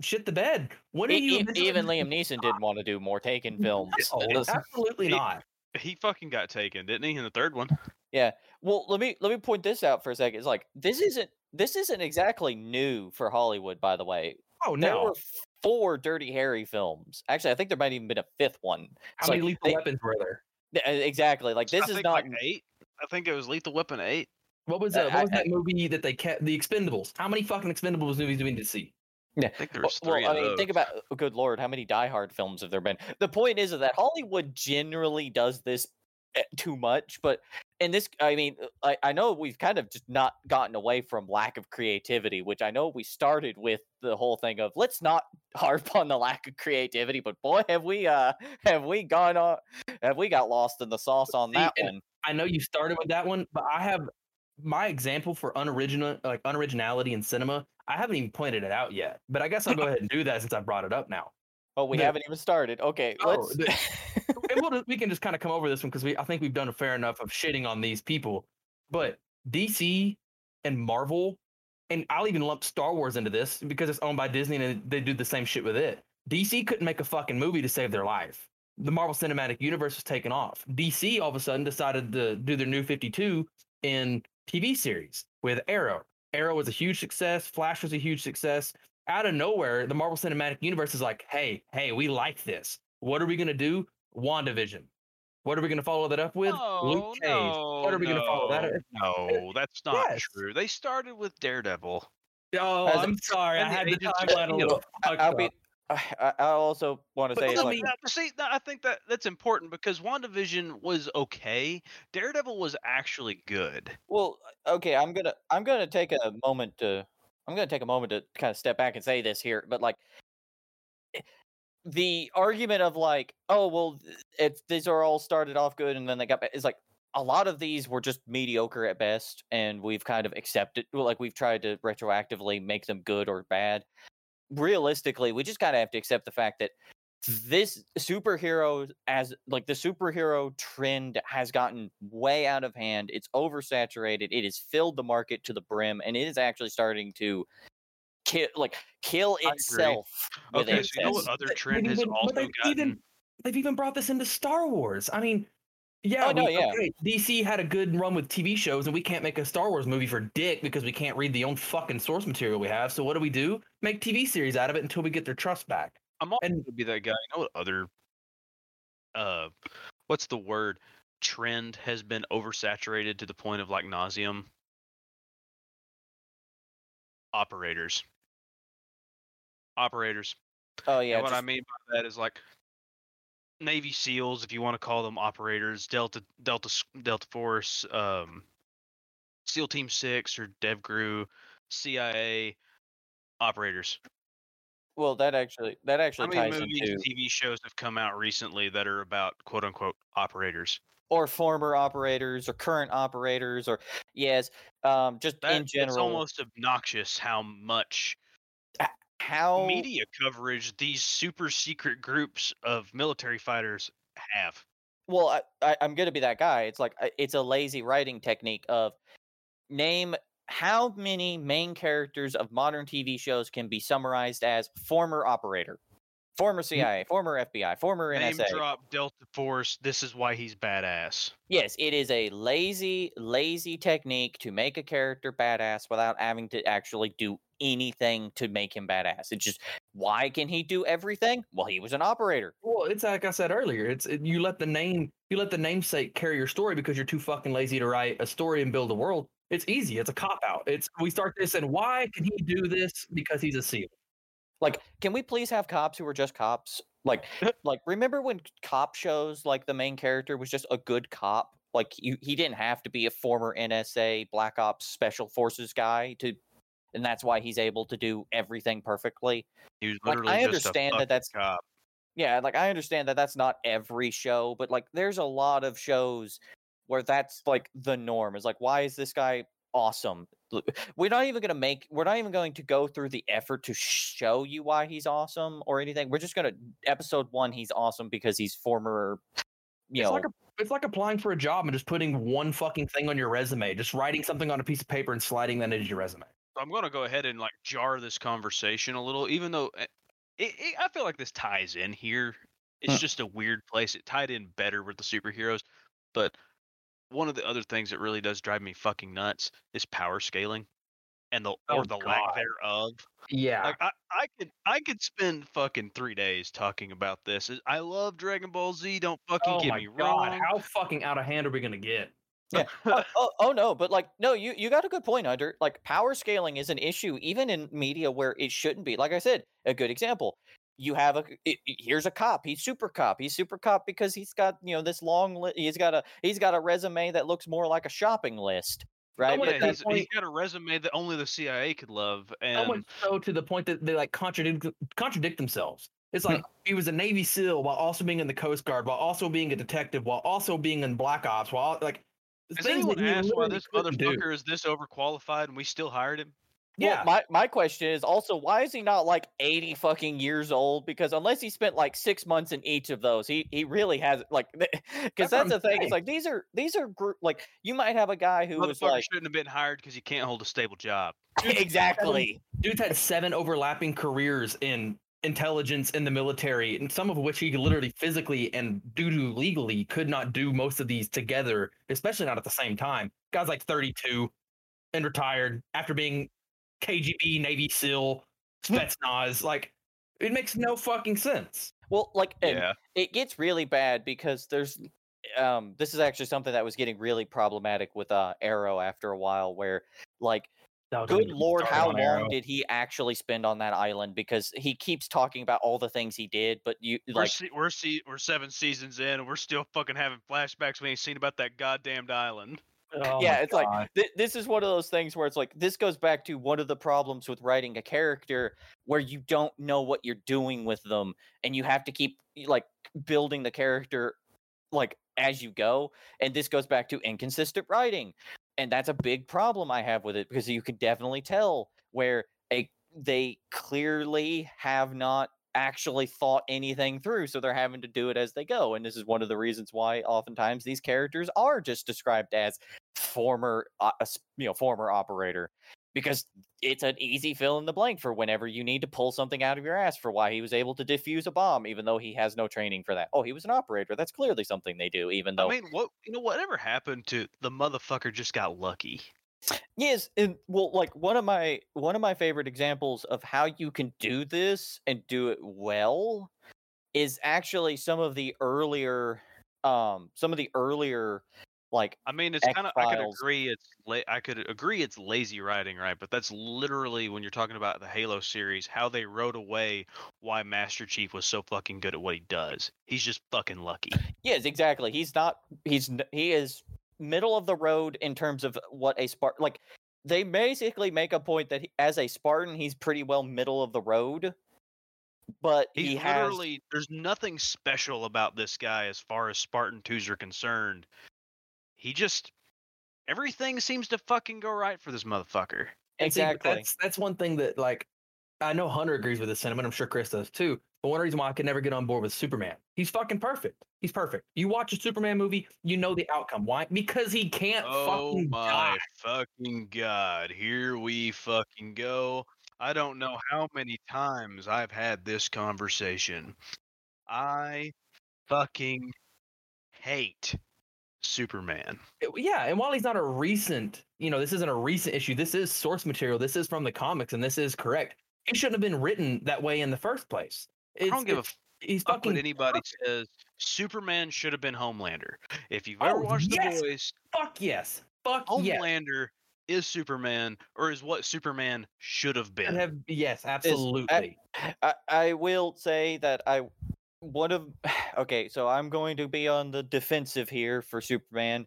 shit the bed. What are E- you e- even Liam Neeson didn't want to do more Taken films. No, absolutely He- not. He fucking got taken, didn't he? In the third one. Yeah. Well, let me let me point this out for a second. It's like this isn't this isn't exactly new for Hollywood, by the way. Oh There no. were four Dirty Harry films. Actually, I think there might even been a fifth one. How It's many like lethal they- weapons were there? Uh, Exactly. Like this I is think not. like eight. I think it was Lethal Weapon eight. What was Uh, that? What was I- that movie that they kept? The Expendables. How many fucking Expendables movies do we need to see? I think there Well, three. I mean, think about. oh, Good lord, how many Die Hard films have there been? The point is that Hollywood generally does this eh, too much, but in this, I mean, uh, I, I know we've kind of just not gotten away from lack of creativity, which I know we started with the whole thing of let's not harp on the lack of creativity, but boy, have we uh have we gone on have we got lost in the sauce on See, that one? I know you started with that one, but I have my example for unoriginal, like unoriginality in cinema. I haven't even pointed it out yet, but I guess I'll go ahead and do that since I brought it up now. Oh, we the- haven't even started. Okay, Oh, let's. the- we'll, just- we can just kind of come over this one because we I think we've done a fair enough of shitting on these people. But DC and Marvel, and I'll even lump Star Wars into this because it's owned by Disney and they do the same shit with it. DC couldn't make a fucking movie to save their life. The Marvel Cinematic Universe was taken off. DC all of a sudden decided to do their new 52 in TV series with Arrow. Arrow was a huge success. Flash was a huge success. Out of nowhere, the Marvel Cinematic Universe is like, hey, hey, we like this. What are we gonna do? WandaVision. What are we gonna follow that up with? Luke Cage. Oh, what are we gonna follow that? up? With? No, that's not Yes. true. They started with Daredevil. Oh, As a- I'm sorry. I had the Agents of timeline a little. I- fucked I'll be. I, I also want to say, let like, me- Now, see, I think that that's important because WandaVision was okay. Daredevil was actually good. Well, okay, I'm gonna I'm gonna take a moment to I'm gonna take a moment to kind of step back and say this here, but like eh, the argument of like, oh well, if these are all started off good and then they got is like a lot of these were just mediocre at best, and we've kind of accepted well, like we've tried to retroactively make them good or bad. Realistically, we just kind of have to accept the fact that this superhero as like the superhero trend has gotten way out of hand it's oversaturated it has filled the market to the brim and it is actually starting to kill like kill itself Okay, so you know what other But- trend has even- also gotten? even they've even brought this into Star Wars. I mean, yeah, Oh, no, we- yeah. okay, DC had a good run with TV shows, and we can't make a Star Wars movie for dick because we can't read the own fucking source material we have. So what do we do? Make TV series out of it until we get their trust back. I'm also and- going to be that guy. You know what other, uh, what's the word? Trend has been oversaturated to the point of like nauseum. Operators. Operators. oh yeah and what I mean by that is like Navy SEALs, if you want to call them operators, Delta Delta Delta Force, um, SEAL Team Six or DevGru, CIA operators. well that actually that actually How many ties movies, into TV shows have come out recently that are about quote unquote operators? or former operators or current operators or yes um just That, in general. It's almost obnoxious how much how media coverage these super secret groups of military fighters have. well I, I, i'm gonna be that guy it's like uh, it's a lazy writing technique of name how many main characters of modern tv shows can be summarized as former operator former cia former fbi former Name nsa drop Delta Force. This is why he's badass. yes it is a lazy lazy technique to make a character badass without having to actually do anything to make him badass it's just why can he do everything well he was an operator Well, it's like I said earlier. It's it, you let the name you let the namesake carry your story because you're too fucking lazy to write a story and build a world. It's easy. It's a cop out. It's we start this and why can he do this because he's a seal? Like, can we please have cops who are just cops? Like, like remember when cop shows like the main character was just a good cop like he, he didn't have to be a former NSA Black Ops Special Forces guy to, and that's why he's able to do everything perfectly. He was Like, I just a understand that that's- cop. Yeah, like I understand that that's not every show, but like there's a lot of shows where that's like the norm. Is like, why is this guy awesome? We're not even gonna make. We're not even going to go through the effort to show you why he's awesome or anything. We're just gonna episode one. He's awesome because he's former. You it's know, like a, it's like applying for a job and just putting one fucking thing on your resume, just writing something on a piece of paper and sliding that into your resume. So I'm going to go ahead and like jar this conversation a little, even though eh, it, it, I feel like this ties in here. It's Hmm. just a weird place. It tied in better with the superheroes, but one of the other things that really does drive me fucking nuts is power scaling, and the Oh, or the lack thereof. Yeah. Like I, I could I could spend fucking three days talking about this. I love Dragon Ball Z. Don't fucking oh get my me god, wrong. how fucking out of hand are we gonna get? Yeah. oh, oh, oh no, but like no, you you got a good point, Hunter. Like power scaling is an issue even in media where it shouldn't be. Like I said, a good example. You have a i- i- here's a cop. He's super cop. He's super cop because he's got you know this long. Li- he's got a he's got a resume that looks more like a shopping list, right? Someone yeah, at that he's, he's got a resume that only the CIA could love, and so to the point that they like contradict contradict themselves. It's Hmm. like he was a Navy SEAL while also being in the Coast Guard, while also being a detective, while also being in Black Ops, while like Has things that anyone he asked why this couldn't do. motherfucker is this overqualified and we still hired him? Yeah, Well, my my question is also why is he not like eighty fucking years old? Because unless he spent like six months in each of those, he he really has like because That's that's, the thing. saying. It's like these are these are group like you might have a guy who was like shouldn't have been hired because he can't hold a stable job. exactly dude's had seven overlapping careers in intelligence in the military, and some of which he literally physically and due to legally could not do most of these together, especially not at the same time. Guy's like 32 and retired after being KGB, Navy SEAL, Spetsnaz. like, it makes no fucking sense. well like yeah, it gets really bad because there's um this is actually something that was getting really problematic with uh Arrow after a while where like good lord how long Arrow. did he actually spend on that island because he keeps talking about all the things he did but you we're like se- we're se- we're seven seasons in and we're still fucking having flashbacks we ain't seen about that goddamned island. Oh yeah it's like th- this is one of those things where it's like this goes back to one of the problems with writing a character where you don't know what you're doing with them and you have to keep like building the character like as you go and this goes back to inconsistent writing and that's a big problem i have with it because you can definitely tell where a they clearly have not actually thought anything through so they're having to do it as they go and this is one of the reasons why oftentimes these characters are just described as former uh, you know former operator because it's an easy fill in the blank for whenever you need to pull something out of your ass for why he was able to defuse a bomb even though he has no training for that oh he was an operator that's clearly something they do even though I mean, what you know, whatever happened to the motherfucker just got lucky. Yes, and well, like one of my one of my favorite examples of how you can do this and do it well is actually some of the earlier, um, some of the earlier, like I mean, it's kind of I could agree it's la- I could agree it's lazy writing, right? But that's literally when you're talking about the Halo series, how they wrote away why Master Chief was so fucking good at what he does. He's just fucking lucky. yes, exactly. He's not. He's he is middle of the road in terms of what a Spartan like. They basically make a point that he, as a Spartan, he's pretty well middle of the road, but He's he has literally there's nothing special about this guy as far as Spartan twos are concerned. He just everything seems to fucking go right for this motherfucker. And see, exactly. that's that's one thing that like I know Hunter agrees with this sentiment. I'm sure Chris does too. But one reason why I could never get on board with Superman, he's fucking perfect. He's perfect. You watch a Superman movie, you know the outcome. Why? Because he can't Oh fucking my die. fucking god. Here we fucking go. I don't know how many times I've had this conversation. I fucking hate Superman. Yeah, and while he's not a recent, you know, this isn't a recent issue. This is source material. This is from the comics, and this is correct. He shouldn't have been written that way in the first place. I don't give a he's fuck fucking what anybody says. Superman should have been Homelander. If you've ever Oh, watched yes! The Boys, fuck yes, fuck yes. Homelander is Superman, or is what Superman should have been. have yes, absolutely. I, I will say that I one of okay, so I'm going to be on the defensive here for Superman.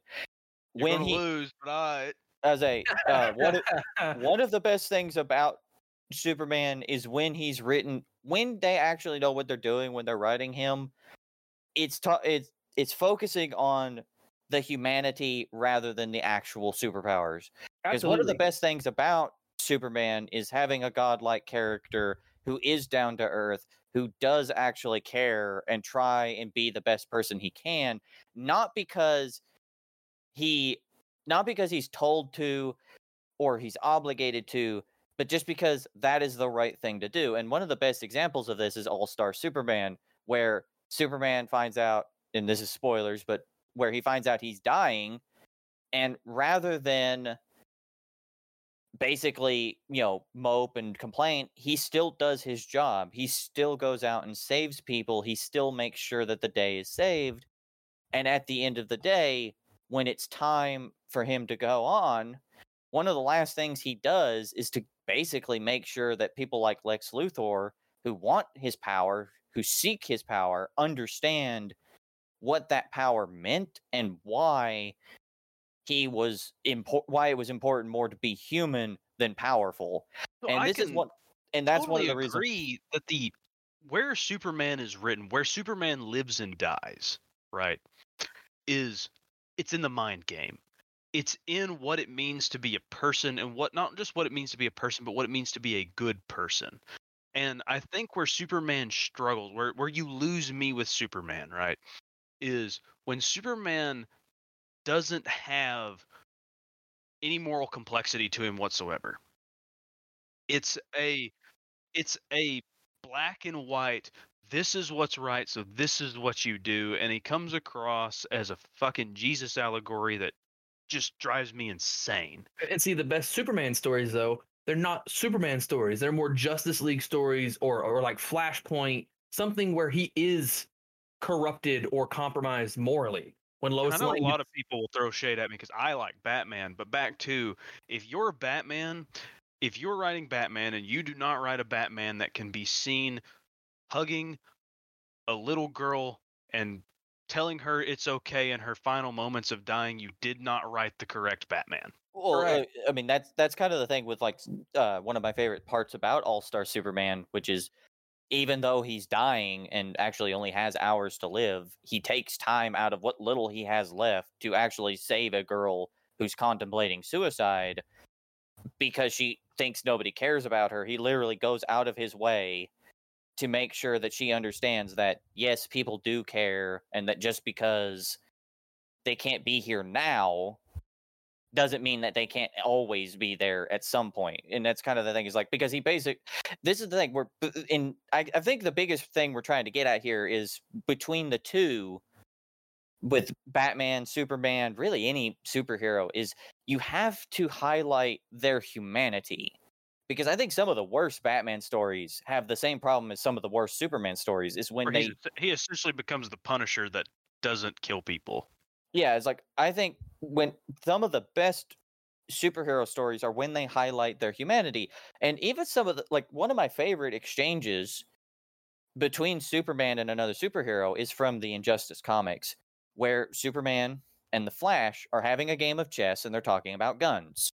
You're when he lose, but I as a uh, one of, one of the best things about Superman is when he's written when they actually know what they're doing when they're writing him. It's ta- it's it's focusing on the humanity rather than the actual superpowers. Because one of the best things about Superman is having a godlike character who is down to earth, who does actually care and try and be the best person he can, not because he not because he's told to or he's obligated to, but just because that is the right thing to do. And one of the best examples of this is All Star Superman, where Superman finds out, and this is spoilers, but where he finds out he's dying, and rather than basically, you know, mope and complain, he still does his job. He still goes out and saves people. He still makes sure that the day is saved. And at the end of the day, when it's time for him to go on, one of the last things he does is to basically make sure that people like Lex Luthor, who want his power, who seek his power, understand what that power meant and why he was impor- why it was important more to be human than powerful. So and I this is what and that's totally one of the reasons that the where Superman is written, where Superman lives and dies, right, is it's in the mind game. It's in what it means to be a person and what not just what it means to be a person, but what it means to be a good person. And I think where Superman struggles, where where you lose me with Superman, right, is when Superman doesn't have any moral complexity to him whatsoever. It's a it's a black and white this is what's right so this is what you do and he comes across as a fucking jesus allegory that just drives me insane And see, the best Superman stories, though, they're not Superman stories. They're more Justice League stories or, or like Flashpoint, something where he is corrupted or compromised morally. When Lois i know a lot of people will throw shade at me because i like batman but back to if you're batman if you're writing batman and you do not write a batman that can be seen hugging a little girl and telling her it's okay in her final moments of dying you did not write the correct batman Well, uh, Correct. I mean that's that's kind of the thing with like uh, one of my favorite parts about All Star Superman, which is even though he's dying and actually only has hours to live, he takes time out of what little he has left to actually save a girl who's contemplating suicide because she thinks nobody cares about her. He literally goes out of his way to make sure that she understands that yes, people do care and that just because they can't be here now doesn't mean that they can't always be there at some point and that's kind of the thing is like because he basic this is the thing we're in I, I think the biggest thing we're trying to get at here is between the two with batman superman really any superhero is you have to highlight their humanity because i think some of the worst batman stories have the same problem as some of the worst superman stories is when they he essentially becomes the punisher that doesn't kill people Yeah, it's like I think when some of the best superhero stories are when they highlight their humanity. And even some of the like one of my favorite exchanges between Superman and another superhero is from the Injustice comics, where Superman and the Flash are having a game of chess and they're talking about guns.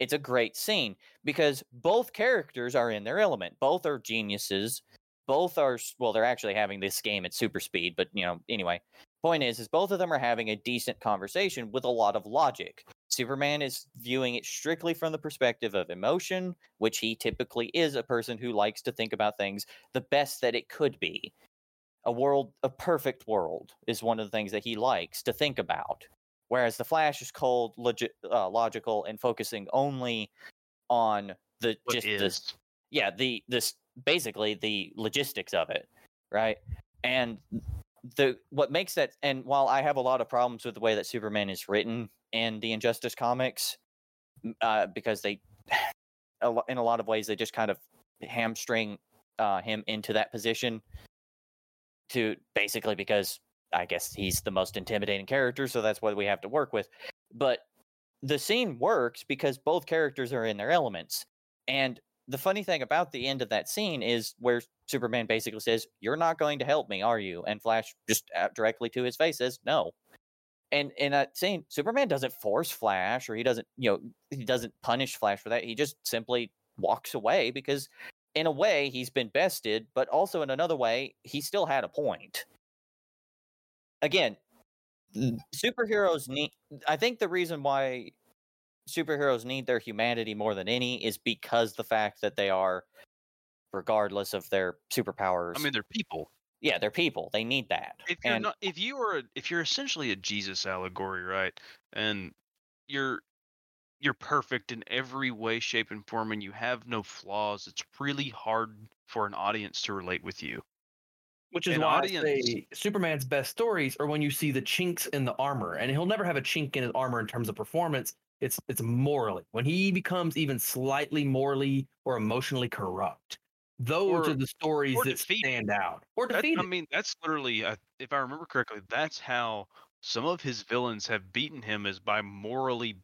It's a great scene because both characters are in their element. Both are geniuses. Both are well, they're actually having this game at super speed, but you know, anyway point is is both of them are having a decent conversation with a lot of logic. Superman is viewing it strictly from the perspective of emotion which he typically is a person who likes to think about things the best that it could be. A world a perfect world is one of the things that he likes to think about whereas the flash is cold logi- uh, logical and focusing only on the What just is? this yeah the this basically the logistics of it right? And the what makes that and while i have a lot of problems with the way that superman is written in the injustice comics uh, because they in a lot of ways they just kind of hamstring uh, him into that position to basically because i guess he's the most intimidating character so that's what we have to work with. But the scene works because both characters are in their elements and the funny thing about the end of that scene is where Superman basically says, "You're not going to help me, are you?" And Flash just directly to his face says, "No." And in that scene, Superman doesn't force Flash, or he doesn't, you know, he doesn't punish Flash for that. He just simply walks away because, in a way, he's been bested, but also in another way, he still had a point. Again, superheroes need. I think the reason why superheroes need their humanity more than any is because the fact that they are regardless of their superpowers. I mean, they're people. yeah, they're people. They need that. If you're And- not, if you are, a, if you're essentially a Jesus allegory, right, and you're you're perfect in every way, shape, and form, and you have no flaws, it's really hard for an audience to relate with you. Which is An why audience- I say Superman's best stories are when you see the chinks in the armor, and he'll never have a chink in his armor in terms of performance. It's it's morally when he becomes even slightly morally or emotionally corrupt. Those Or- are the stories that defeated. stand out. Or That, defeated. I mean, that's literally, uh, if I remember correctly, that's how some of his villains have beaten him is by morally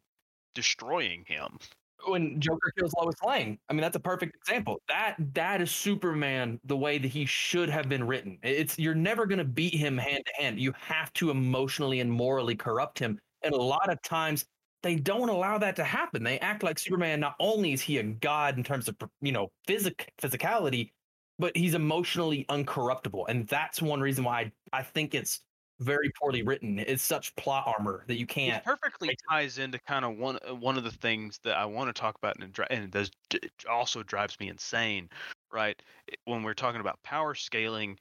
destroying him. when Joker kills Lois Lane. I mean, that's a perfect example. That that is Superman the way that he should have been written. It's you're never going to beat him hand to hand. You have to emotionally and morally corrupt him. And a lot of times they don't allow that to happen. They act like Superman not only is he a god in terms of you know physic physicality, but he's emotionally uncorruptible. And that's one reason why I, I think it's very poorly written. It's such plot armor that you can't. perfectly ties into kind of one uh, one of the things that I want to talk about, and it, and does it also drives me insane, right? When we're talking about power scaling,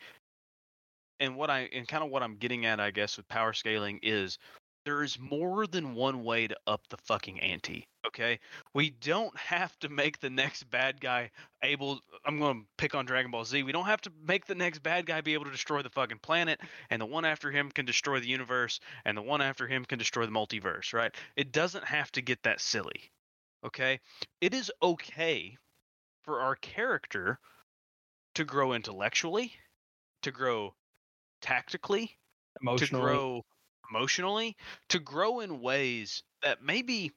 and what I and kind of what I'm getting at, I guess, with power scaling is there is more than one way to up the fucking ante. Okay, we don't have to make the next bad guy able. I'm going to pick on Dragon Ball Z. We don't have to make the next bad guy be able to destroy the fucking planet, and the one after him can destroy the universe, and the one after him can destroy the multiverse. Right? It doesn't have to get that silly. Okay, it is okay for our character to grow intellectually, to grow tactically, to Emotionally, grow emotionally, to grow in ways that maybe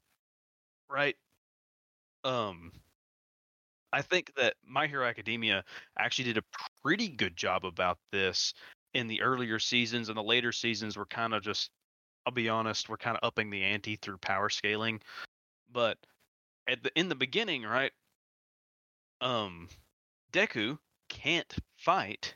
right um I think that My Hero Academia actually did a pretty good job about this in the earlier seasons and the later seasons were kind of just I'll be honest, we're kind of upping the ante through power scaling. But at the in the beginning, right? Um Deku can't fight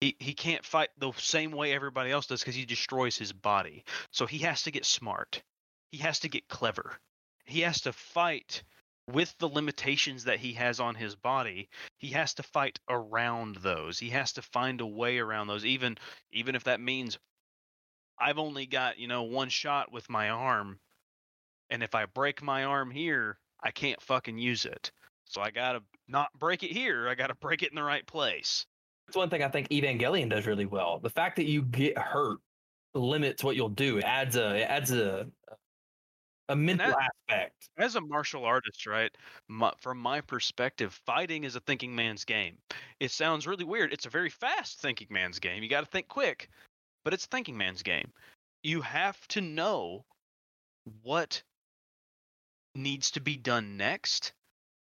he he can't fight the same way everybody else does because he destroys his body. So he has to get smart. He has to get clever. He has to fight with the limitations that he has on his body. He has to fight around those. He has to find a way around those even even if that means I've only got, you know, one shot with my arm and if I break my arm here, I can't fucking use it. So I got to not break it here. I got to break it in the right place. That's one thing I think Evangelion does really well. The fact that you get hurt limits what you'll do. It adds a it adds a a mental that- aspect. as a martial artist, right? My, from my perspective, fighting is a thinking man's game. It sounds really weird. It's a very fast thinking man's game. You got to think quick, but it's a thinking man's game. You have to know what needs to be done next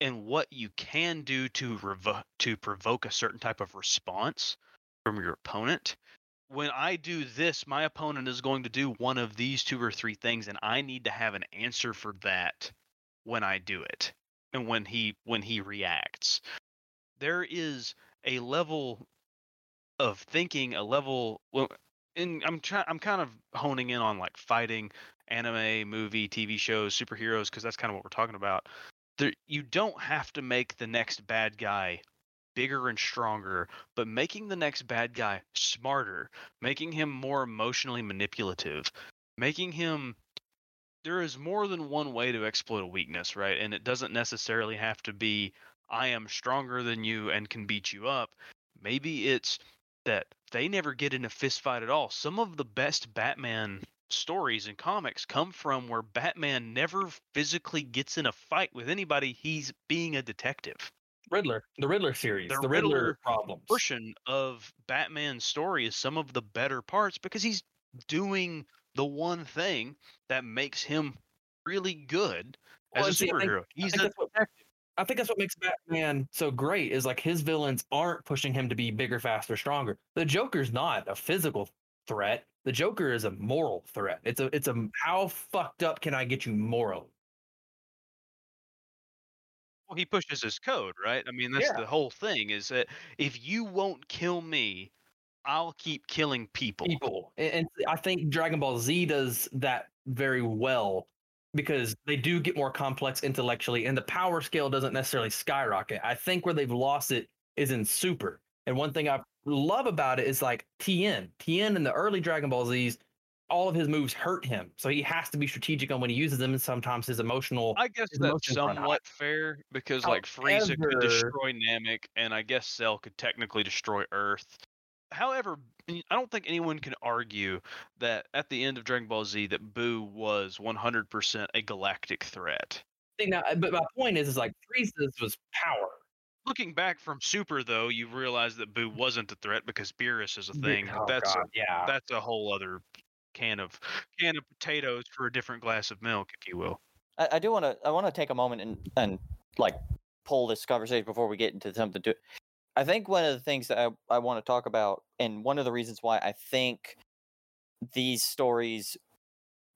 and what you can do to revo- to provoke a certain type of response from your opponent. When I do this, my opponent is going to do one of these two or three things and I need to have an answer for that when I do it and when he when he reacts. There is a level of thinking, a level well and I'm trying I'm kind of honing in on like fighting, anime, movie, TV shows, superheroes because that's kind of what we're talking about. There, you don't have to make the next bad guy bigger and stronger, but making the next bad guy smarter, making him more emotionally manipulative, making him there is more than one way to exploit a weakness, right? And it doesn't necessarily have to be I am stronger than you and can beat you up. Maybe it's that they never get in a fist fight at all. Some of the best Batman stories and comics come from where Batman never physically gets in a fight with anybody. He's being a detective. Riddler, the Riddler series, The the, Riddler, Riddler problems. portion of Batman's story is some of the better parts because he's doing the one thing that makes him really good Well, as a see, I think- superhero. I He's think a what- detective. I think that's what makes Batman so great is like his villains aren't pushing him to be bigger, faster, stronger. The Joker's not a physical threat. The Joker is a moral threat. It's a it's a how fucked up can I get you morally? Well, he pushes his code, right? I mean, that's Yeah. the whole thing is that if you won't kill me, I'll keep killing people. people. And I think Dragon Ball Z does that very well because they do get more complex intellectually and the power scale doesn't necessarily skyrocket. I think where they've lost it is in Super. And one thing I love about it is like Tien. Tien in the early Dragon Ball Zs, all of his moves hurt him. So he has to be strategic on when he uses them and sometimes his emotional I guess that's emotions run high. somewhat fair because like Frieza could destroy Namek, and I guess Cell could technically destroy Earth. However, I don't think anyone can argue that at the end of Dragon Ball Z that Boo was 100% a galactic threat. thing now. But my point is is like Frieza's was power. Looking back from Super though, you realize that Boo wasn't a threat because Beerus is a thing. Oh, that's God, yeah. that's a whole other can of can of potatoes for a different glass of milk, if you will. I, I do want to I want to take a moment and and like pull this conversation before we get into something to. I think one of the things that I, I want to talk about, and one of the reasons why I think these stories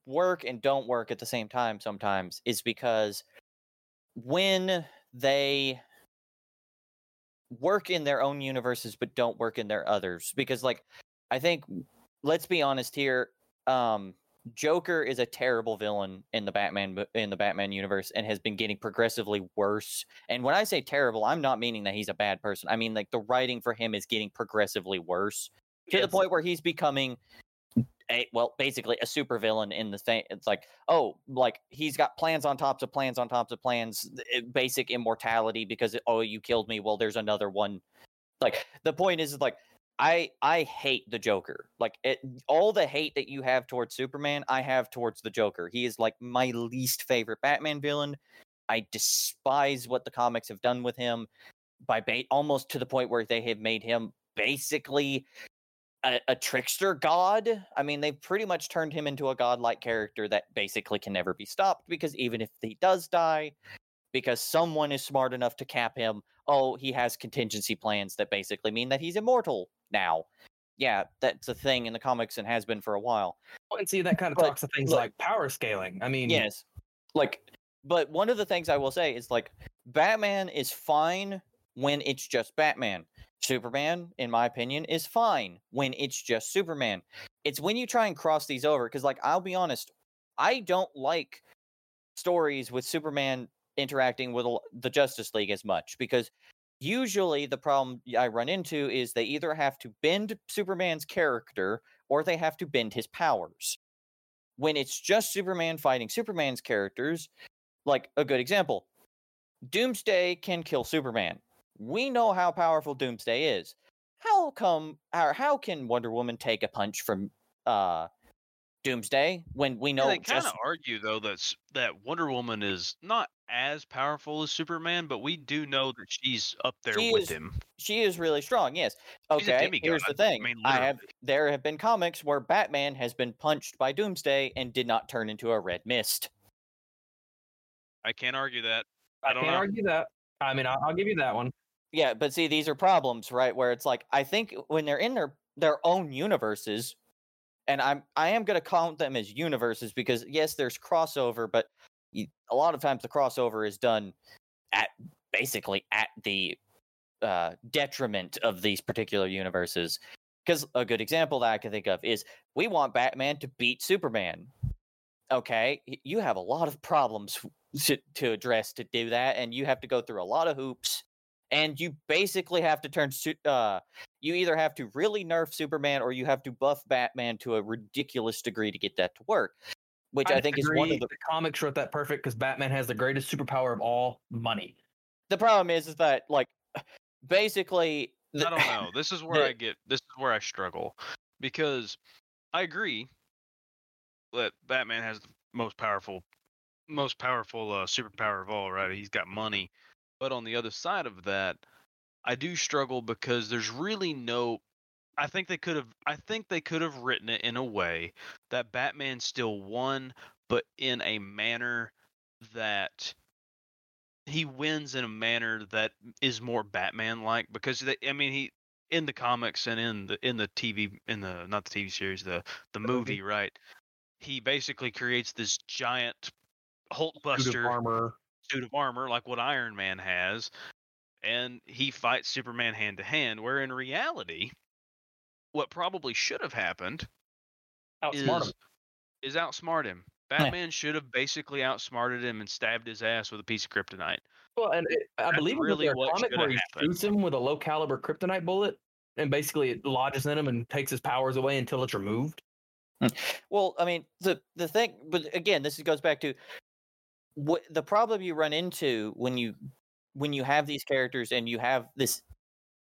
work and don't work at the same time sometimes is because when they work in their own universes but don't work in their others because like i think let's be honest here um Joker is a terrible villain in the Batman in the Batman universe and has been getting progressively worse. And when I say terrible, I'm not meaning that he's a bad person. I mean like the writing for him is getting progressively worse to the point where he's becoming a well, basically a supervillain in the thing. It's like, oh, like he's got plans on tops of plans on tops of plans, eh, basic immortality because oh, you killed me. Well, there's another one. Like the point is, like I I hate the Joker. Like it, all the hate that you have towards Superman, I have towards the Joker. He is like my least favorite Batman villain. I despise what the comics have done with him by ba- almost to the point where they have made him basically a, a trickster god. I mean, they've pretty much turned him into a godlike character that basically can never be stopped because even if he does die, because someone is smart enough to cap him, oh, he has contingency plans that basically mean that he's immortal now. Yeah, that's a thing in the comics and has been for a while. and see that kind of But, talks to things look- like power scaling. I mean, Yes. Like, but one of the things I will say is like, Batman is fine when it's just Batman. Superman, in my opinion, is fine when it's just Superman. It's when you try and cross these over, because, like, I'll be honest, I don't like stories with Superman interacting with the Justice League as much because usually the problem I run into is they either have to bend Superman's character or they have to bend his powers. When it's just Superman fighting Superman's characters, like a good example, Doomsday can kill Superman. We know how powerful Doomsday is. How come or how can Wonder Woman take a punch from uh Doomsday when we Yeah, know they kind of just argue though that that Wonder Woman is not as powerful as Superman, but we do know that she's up there She with is- him. she is really strong, yes. Okay, here's the thing. I thing. mean, I have there have been comics where Batman has been punched by Doomsday and did not turn into a red mist. I can't argue that. I, I don't can't know. argue that. I mean, I'll, I'll give you that one. Yeah, but see, these are problems, right? Where it's like I think when they're in their their own universes, and I'm I am going to count them as universes because yes, there's crossover, but a lot of times the crossover is done at basically at the uh, detriment of these particular universes. Because a good example that I can think of is we want Batman to beat Superman. Okay, you have a lot of problems to, to address to do that, and you have to go through a lot of hoops and you basically have to turn Su- uh you either have to really nerf superman or you have to buff batman to a ridiculous degree to get that to work which i, think is one of the the comics wrote that perfect because Batman has the greatest superpower of all, money. the problem is is that like basically the, I don't know. This is where the- I get. This is where I struggle because I agree that Batman has the most powerful, most powerful uh, superpower of all. Right? He's got money, but on the other side of that, I do struggle because there's really no. I think they could have. I think they could have written it in a way that Batman still won, but in a manner that he wins in a manner that is more Batman like because they, I mean he in the comics and in the in the TV in the not the TV series the the movie. movie right he basically creates this giant Hulk Suit of buster armor. Suit of armor like what Iron Man has, and he fights Superman hand to hand. Where in reality, what probably should have happened Outsmart is him. is outsmart him. Batman should have basically outsmarted him and stabbed his ass with a piece of kryptonite. Well, and it, I That's believe really really a what comic where he happened. shoots him with a low caliber kryptonite bullet, and basically it lodges in him and takes his powers away until it's removed. Hmm. Well, I mean, the the thing, but again, this goes back to what the problem you run into when you when you have these characters and you have this.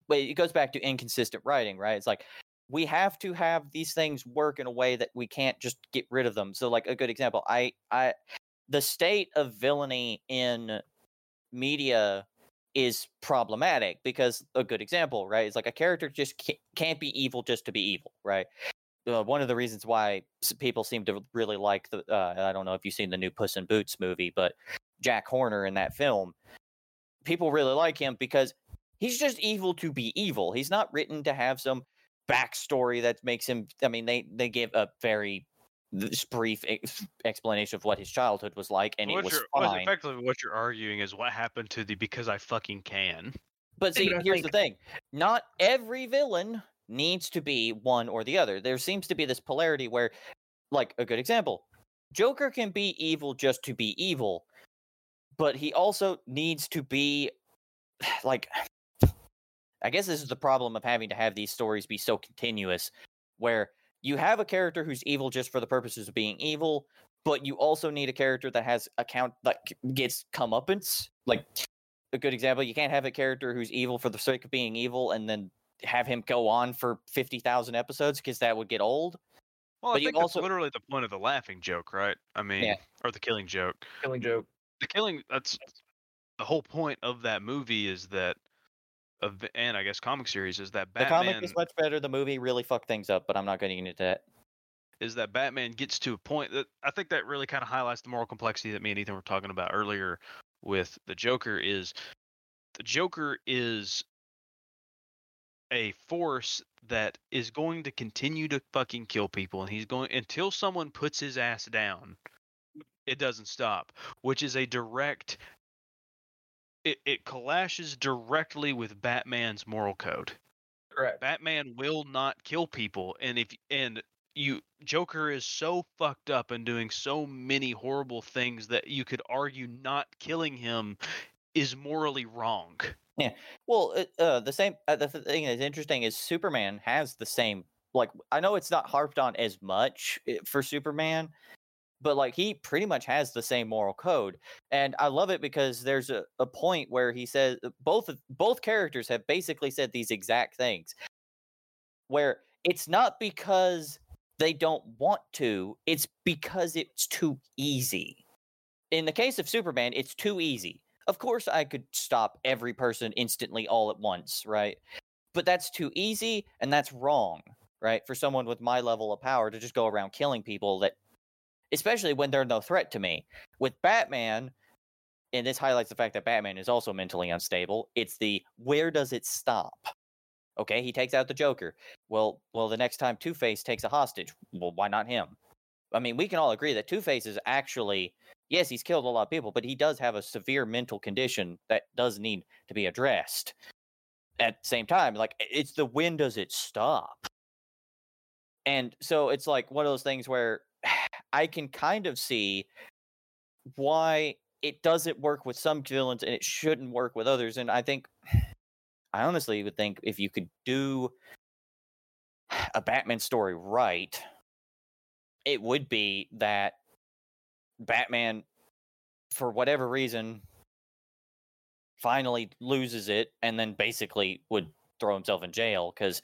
But it goes back to inconsistent writing, right? It's like we have to have these things work in a way that we can't just get rid of them. So, like a good example, I I the state of villainy in media is problematic because a good example, right? It's like a character just ca- can't be evil just to be evil, right? Uh, one of the reasons why people seem to really like the uh, I don't know if you've seen the new Puss in Boots movie, but Jack Horner in that film, people really like him because he's just evil to be evil. He's not written to have some backstory that makes him. I mean, they they give a very this brief ex- explanation of what his childhood was like, and what it was you're, what- fine. effectively, what you're arguing is what happened to the because I fucking can. But see, but I here's the thing: not every villain needs to be one or the other. There seems to be this polarity where, like a good example, Joker can be evil just to be evil, but he also needs to be like. I guess this is the problem of having to have these stories be so continuous, where you have a character who's evil just for the purposes of being evil, but you also need a character that has account that gets comeuppance. Like a good example, you can't have a character who's evil for the sake of being evil and then have him go on for fifty thousand episodes because that would get old. Well, But I you think also- that's literally the point of the laughing joke, right? I mean, or the killing joke. Killing joke. The killing that's the whole point of that movie is that of and I guess comic series is that The Batman comic is much better. The movie really fucked things up, but I'm not getting into that. is that Batman gets to a point that I think that really kind of highlights the moral complexity that me and Ethan were talking about earlier with the Joker is the Joker is a force that is going to continue to fucking kill people and he's going until someone puts his ass down it doesn't stop which is a direct it, it clashes directly with batman's moral code Correct. Batman will not kill people, and if and you Joker is so fucked up and doing so many horrible things that you could argue not killing him is morally wrong. Yeah. Well, uh, the same. Uh, the thing that's interesting is Superman has the same. Like, I know it's not harped on as much for Superman, but like he pretty much has the same moral code, and I love it because there's a, a point where he says both both characters have basically said these exact things, where it's not because they don't want to, it's because it's too easy. In the case of Superman, it's too easy. Of course, I could stop every person instantly all at once, right? But that's too easy and that's wrong, right? For someone with my level of power to just go around killing people that, especially when they're no threat to me. With Batman, and this highlights the fact that Batman is also mentally unstable, it's the where does it stop? Okay, he takes out the Joker. Well, well, the next time Two Face takes a hostage, well, why not him? I mean, we can all agree that Two Face is actually yes, he's killed a lot of people, but he does have a severe mental condition that does need to be addressed. At the same time, like it's the when does it stop? And so it's like one of those things where I can kind of see why it doesn't work with some villains and it shouldn't work with others. And I think, I honestly would think if you could do a Batman story right, it would be that Batman, for whatever reason, finally loses it and then basically would throw himself in jail because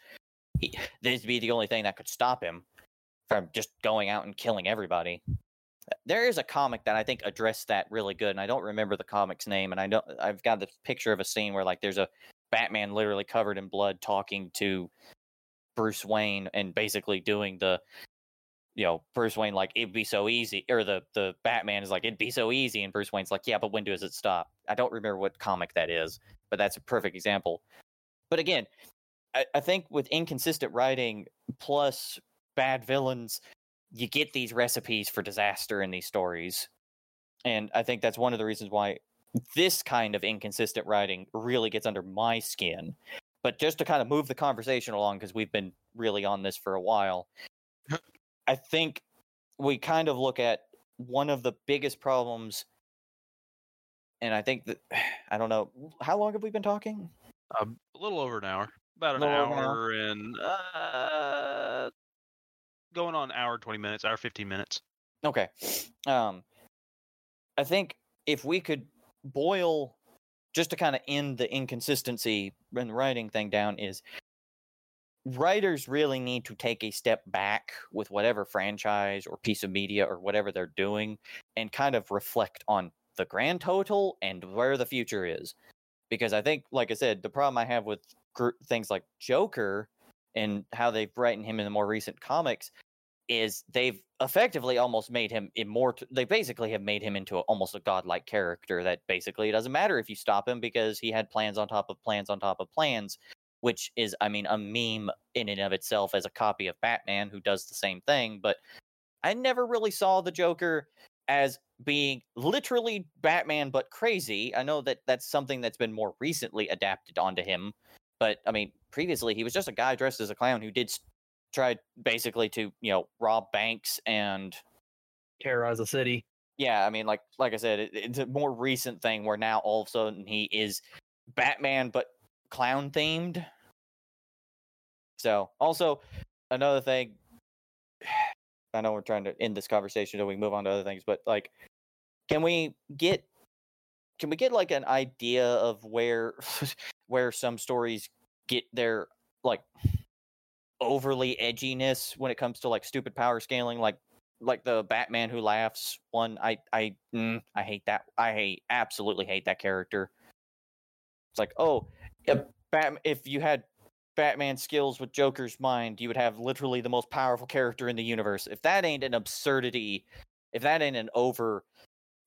this would be the only thing that could stop him from just going out and killing everybody. There is a comic that I think addressed that really good, and I don't remember the comic's name. And I don't. I've got the picture of a scene where like there's a Batman literally covered in blood talking to Bruce Wayne and basically doing the you know, Bruce Wayne like it'd be so easy, or the the Batman is like it'd be so easy, and Bruce Wayne's like, yeah, but when does it stop? I don't remember what comic that is, but that's a perfect example. But again, I, I think with inconsistent writing plus bad villains, you get these recipes for disaster in these stories, and I think that's one of the reasons why this kind of inconsistent writing really gets under my skin. But just to kind of move the conversation along, because we've been really on this for a while, I think we kind of look at one of the biggest problems, and I think that I don't know how long have we been talking? Um, a little over an hour, about an an hour and uh, going on hour twenty minutes, hour fifteen minutes. Okay. Um, I think if we could boil just to kind of end the inconsistency and writing thing down is writers really need to take a step back with whatever franchise or piece of media or whatever they're doing and kind of reflect on the grand total and where the future is because i think like i said the problem i have with gr- things like joker and how they've written him in the more recent comics is they've effectively almost made him immortal. They basically have made him into a, almost a godlike character that basically it doesn't matter if you stop him because he had plans on top of plans on top of plans, which is, I mean, a meme in and of itself as a copy of Batman who does the same thing. But I never really saw the Joker as being literally Batman but crazy. I know that that's something that's been more recently adapted onto him, but I mean, previously he was just a guy dressed as a clown who did tried basically to you know rob banks and terrorize the city. yeah i mean like like i said it, it's a more recent thing where now all of a sudden he is batman but clown themed. So also another thing i know we're trying to end this conversation so we move on to other things but like can we get can we get like an idea of where where some stories get their like overly edginess when it comes to like stupid power scaling? Like like the batman who laughs one i i mm, i hate that i hate absolutely hate that character. It's like oh if, Bat- if you had batman skills with joker's mind you would have literally the most powerful character in the universe if that ain't an absurdity if that ain't an over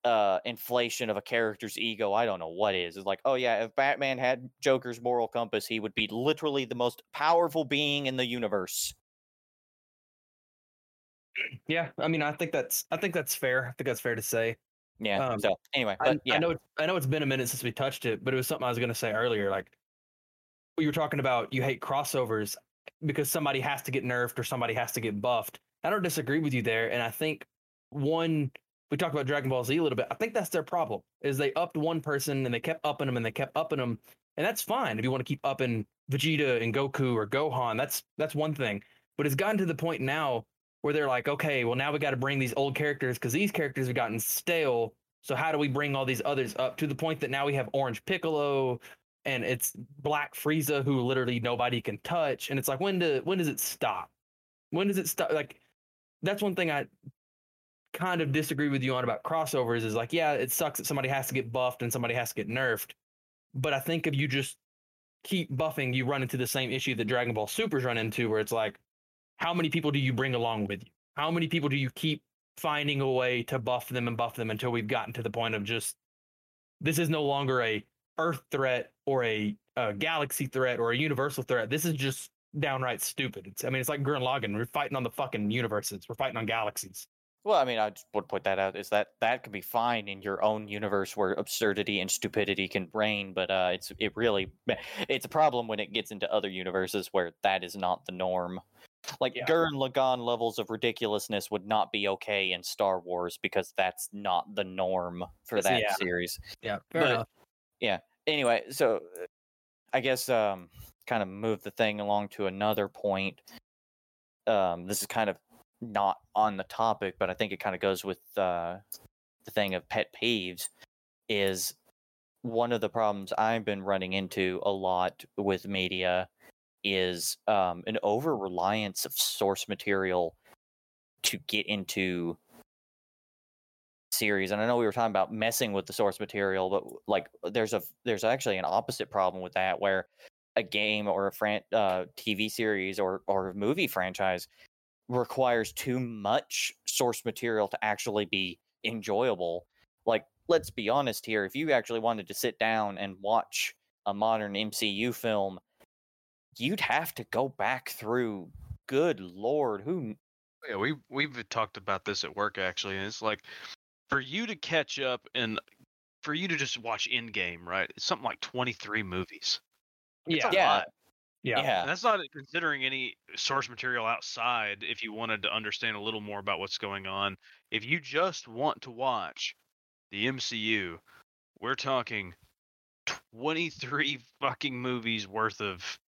uh inflation of a character's ego i don't know what is it's like oh yeah if batman had joker's moral compass he would be literally the most powerful being in the universe Yeah, I mean, I think that's I think that's fair. I think that's fair to say. yeah Um, so anyway I, yeah I know it's- I know it's been a minute since we touched it, but it was something I was going to say earlier. Like you were talking about, you hate crossovers because somebody has to get nerfed or somebody has to get buffed. I don't disagree with you there, and I think one we talked about Dragon Ball Z a little bit. I think that's their problem is they upped one person and they kept upping them and they kept upping them, and that's fine if you want to keep upping Vegeta and Goku or Gohan. That's that's one thing, but it's gotten to the point now where they're like, okay, well now we got to bring these old characters because these characters have gotten stale. So how do we bring all these others up to the point that now we have Orange Piccolo and it's Black Frieza who literally nobody can touch, and it's like when do when does it stop? When does it stop? Like that's one thing I kind of disagree with you on about crossovers is like, yeah, it sucks that somebody has to get buffed and somebody has to get nerfed. But I think if you just keep buffing, you run into the same issue that Dragon Ball Supers run into, where it's like, how many people do you bring along with you? How many people do you keep finding a way to buff them and buff them until we've gotten to the point of just this is no longer a Earth threat or a, a galaxy threat or a universal threat. This is just downright stupid. It's I mean it's like Gurren Lagann. We're fighting on the fucking universes. We're fighting on galaxies. Well, I mean, I just would point that out is that that could be fine in your own universe where absurdity and stupidity can reign, but uh, it's it really it's a problem when it gets into other universes where that is not the norm. Like Yeah. Gurren Lagann levels of ridiculousness would not be okay in Star Wars because that's not the norm for that yeah. series. Yeah, But- Anyway, so uh, I guess um, kind of move the thing along to another point. Um, this is kind of not on the topic, but I think it kind of goes with uh, the thing of pet peeves. Is one of the problems I've been running into a lot with media is um, an over reliance of source material to get into series and i know we were talking about messing with the source material but like there's a there's actually an opposite problem with that where a game or a fran- uh, tv series or or movie franchise requires too much source material to actually be enjoyable. Like, let's be honest here, if you actually wanted to sit down and watch a modern MCU film, you'd have to go back through good lord, who Yeah, we we've talked about this at work actually, and it's like for you to catch up and for you to just watch Endgame, right? It's something like 23 movies. It's Yeah. Yeah. lot. Yeah. yeah. And that's not considering any source material outside if you wanted to understand a little more about what's going on. If you just want to watch the MCU, we're talking 23 fucking movies worth of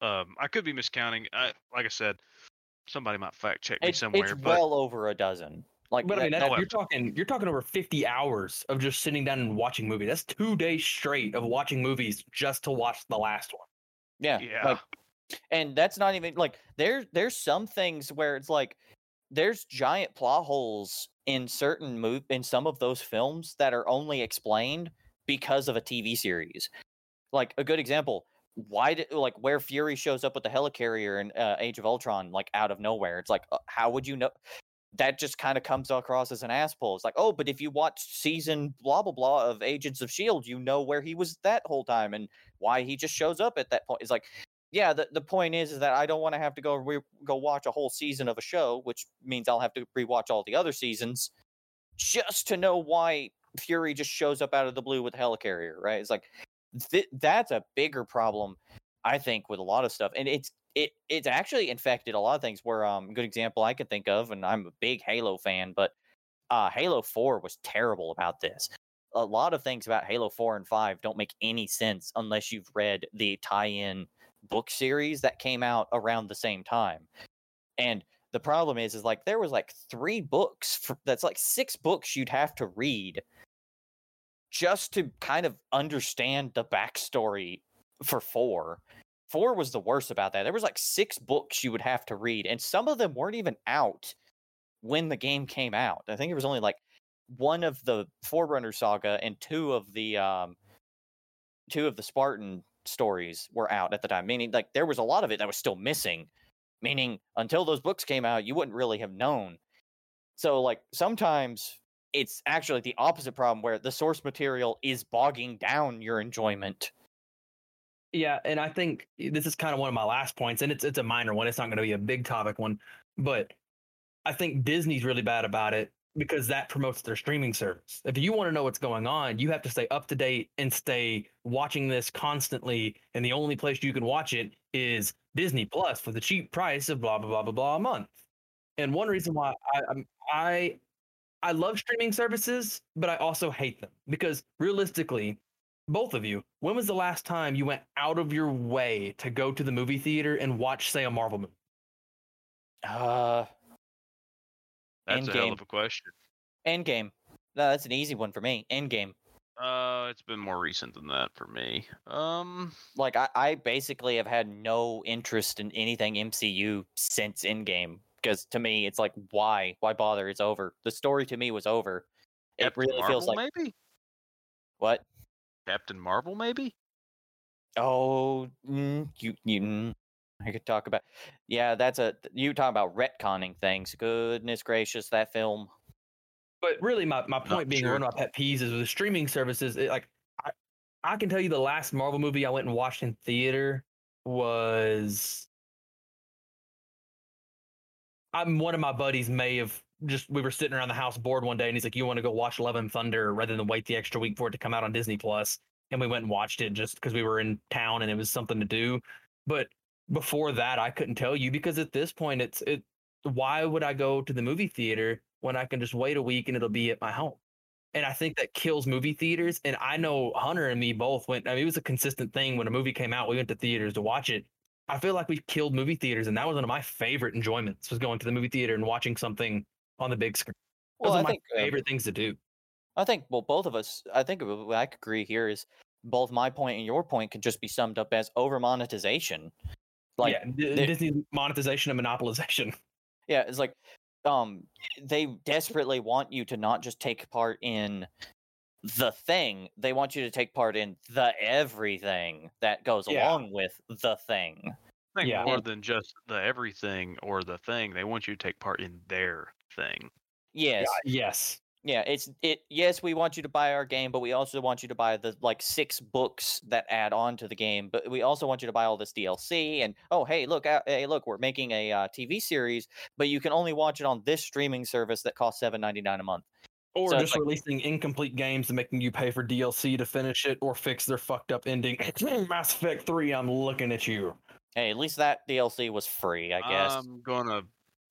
um I could be miscounting. I like I said, somebody might fact check me It's, somewhere, it's but well over a dozen. Like, But I mean, that- that, no, you're talking you're talking over 50 hours of just sitting down and watching movies. That's two days straight of watching movies just to watch the last one. yeah, yeah. like, and that's not even like there's There's some things where it's like there's giant plot holes in certain move in some of those films that are only explained because of a TV series. Like a good example, why did like where Fury shows up with the helicarrier in uh, Age of Ultron, like out of nowhere. It's like, uh, how would you know? That just kind of comes across as an asshole. It's like, oh, but if you watch season blah blah blah of Agents of Shield, you know where he was that whole time and why he just shows up at that point. It's like, yeah, the, the point is, is that I don't want to have to go re- go watch a whole season of a show, which means I'll have to rewatch all the other seasons just to know why Fury just shows up out of the blue with a helicarrier, right? It's like th- that's a bigger problem, I think, with a lot of stuff, and it's it it's actually infected a lot of things. Where um, good example I could think of, and I'm a big Halo fan, but uh, Halo Four was terrible about this. A lot of things about Halo Four and Five don't make any sense unless you've read the tie-in book series that came out around the same time, and the problem is is like there was like three books for, that's like six books you'd have to read just to kind of understand the backstory for four four was the worst about that. There was like six books you would have to read and some of them weren't even out when the game came out. I think it was only like one of the forerunner saga and two of the um two of the spartan stories were out at the time meaning like there was a lot of it that was still missing meaning until those books came out you wouldn't really have known. So like sometimes it's actually the opposite problem where the source material is bogging down your enjoyment Yeah, and I think this is kind of one of my last points, and it's it's a minor one. It's not going to be a big topic one, but I think Disney's really bad about it because that promotes their streaming service. If you want to know what's going on, you have to stay up to date and stay watching this constantly. And the only place you can watch it is Disney Plus for the cheap price of blah blah blah blah blah a month. And one reason why I I I love streaming services, but I also hate them because realistically, both of you, when was the last time you went out of your way to go to the movie theater and watch, say, a Marvel movie? uh That's a hell of a question. endgame. No, that's an easy one for me. Endgame. Uh, it's been more recent than that for me. Um, like I, I basically have had no interest in anything mcu since endgame because to me it's like why? Why bother? It's over. The story to me was over. It Captain really Marvel, feels like maybe? What Captain Marvel, maybe. Oh, mm, you, you, mm, I could talk about. Yeah, that's a you talk about retconning things. Goodness gracious, that film. But really, my, my Not point being sure. one of my pet peeves is with the streaming services. It, like, I, I can tell you the last Marvel movie I went and watched in theater was. I'm one of my buddies may have just we were sitting around the house bored one day and he's like, "You want to go watch Love and Thunder rather than wait the extra week for it to come out on Disney Plus?" And we went and watched it just because we were in town and it was something to do. But before that, I couldn't tell you because at this point, it's it. Why would I go to the movie theater when I can just wait a week and it'll be at my home? And I think that kills movie theaters. And I know Hunter and me both went. I mean, it was a consistent thing when a movie came out. We went to theaters to watch it. I feel like we killed movie theaters, and that was one of my favorite enjoyments was going to the movie theater and watching something on the big screen. Those Well, are I my think um, favorite things to do. I think well, both of us. I think what I could agree here is both my point and your point could just be summed up as over monetization. Like yeah, they- Disney monetization and monopolization. Yeah, it's like um they desperately want you to not just take part in the thing, they want you to take part in the everything that goes Yeah. along with the thing. think Yeah. more And- than just the everything or the thing. They want you to take part in their thing. Yes. Yes. Yeah, it's it. Yes, we want you to buy our game, but we also want you to buy the like six books that add on to the game. But we also want you to buy all this DLC. And oh, hey, look, uh, hey, look, we're making a uh, TV series, but you can only watch it on this streaming service that costs seven ninety nine a month. Or So just like- releasing incomplete games and making you pay for DLC to finish it or fix their fucked up ending. Mass Effect 3, I'm looking at you. Hey, at least that DLC was free, I guess. I'm gonna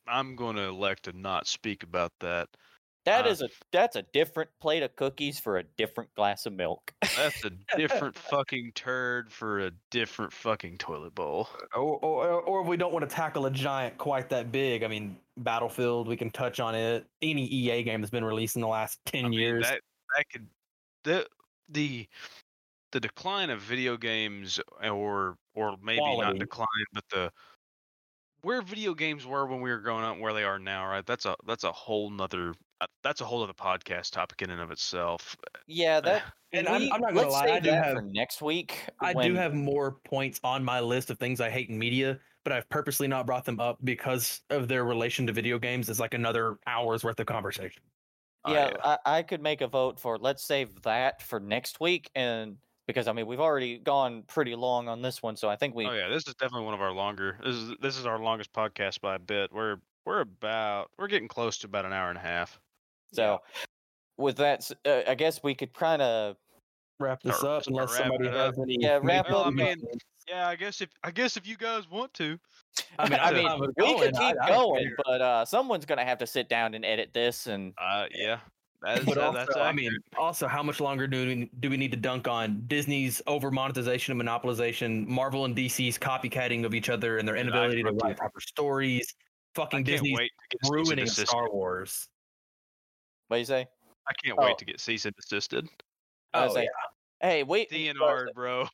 I'm gonna elect to not speak about that. That uh, is a that's a different plate of cookies for a different glass of milk. That's a different fucking turd for a different fucking toilet bowl. Or, or, or if we don't want to tackle a giant quite that big, I mean, Battlefield, we can touch on it. Any EA game that's been released in the last 10 I mean, years. that that could the the the decline of video games or or maybe not decline, but the where video games were when we were growing up, and where they are now, right? That's a that's a whole nother uh, that's a whole other podcast topic in and of itself. yeah, that. and I'm, I'm not going to let's lie, I do that have for next week. I do have more points on my list of things I hate in media, but I've purposely not brought them up because of their relation to video games. It's like another hour's worth of conversation. Oh, yeah, I, I could make a vote for let's save that for next week and because I mean we've already gone pretty long on this one, so I think we Oh yeah, this is definitely one of our longer. This is this is our longest podcast by a bit. We're we're about we're getting close to about an hour and a half. so with that uh, I guess we could kind of Wrap this Start- up unless somebody up. has any. Yeah, wrap major up. I mean. Yeah, I guess if I guess if you guys want to. I mean, I I mean, don't have it we going, could keep I don't going, care. but uh someone's gonna have to sit down and edit this and Uh, yeah, that is, But uh, also, that's I mean, also, how much longer do we, do we need to dunk on Disney's over monetization and monopolization, Marvel and DC's copycatting of each other and their I inability to write proper stories, fucking can't to get cease and ruining. Star Wars. what do you say? I can't Oh. wait to get cease and desisted. I was Oh, like, Hey, wait. DNR, bro.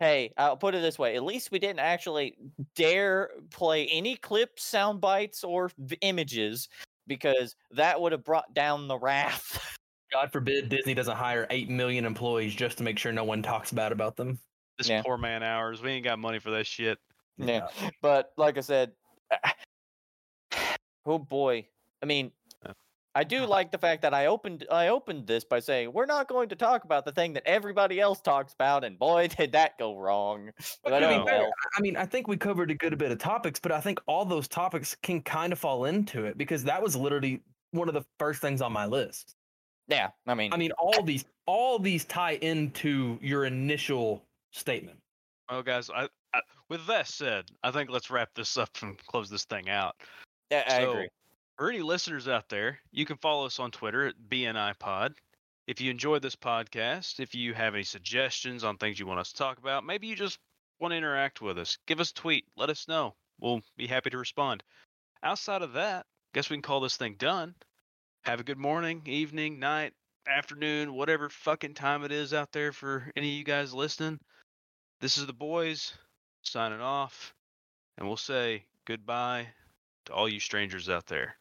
Hey, I'll put it this way. At least we didn't actually dare play any clips, sound bites, or v- images because that would have brought down the wrath. God forbid Disney doesn't hire 8 million employees just to make sure no one talks bad about them. This Yeah. poor man hours. We ain't got money for that shit. yeah. But like I said, oh boy. I mean, Yeah. I do uh-huh. like the fact that I opened I opened this by saying we're not going to talk about the thing that everybody else talks about, and boy did that go wrong. But to be oh well. I mean, I think we covered a good bit of topics, but I think all those topics can kind of fall into it because that was literally one of the first things on my list. Yeah, I mean, I mean, all these all these tie into your initial statement. Well, guys, I, I with that said, I think let's wrap this up and close this thing out. I, I so, agree. For any listeners out there, you can follow us on Twitter at BNI Pod. If you enjoyed this podcast, if you have any suggestions on things you want us to talk about, maybe you just want to interact with us, give us a tweet. Let us know. We'll be happy to respond. Outside of that, guess we can call this thing done. Have a good morning, evening, night, afternoon, whatever fucking time it is out there for any of you guys listening. This is the boys signing off, and we'll say goodbye to all you strangers out there.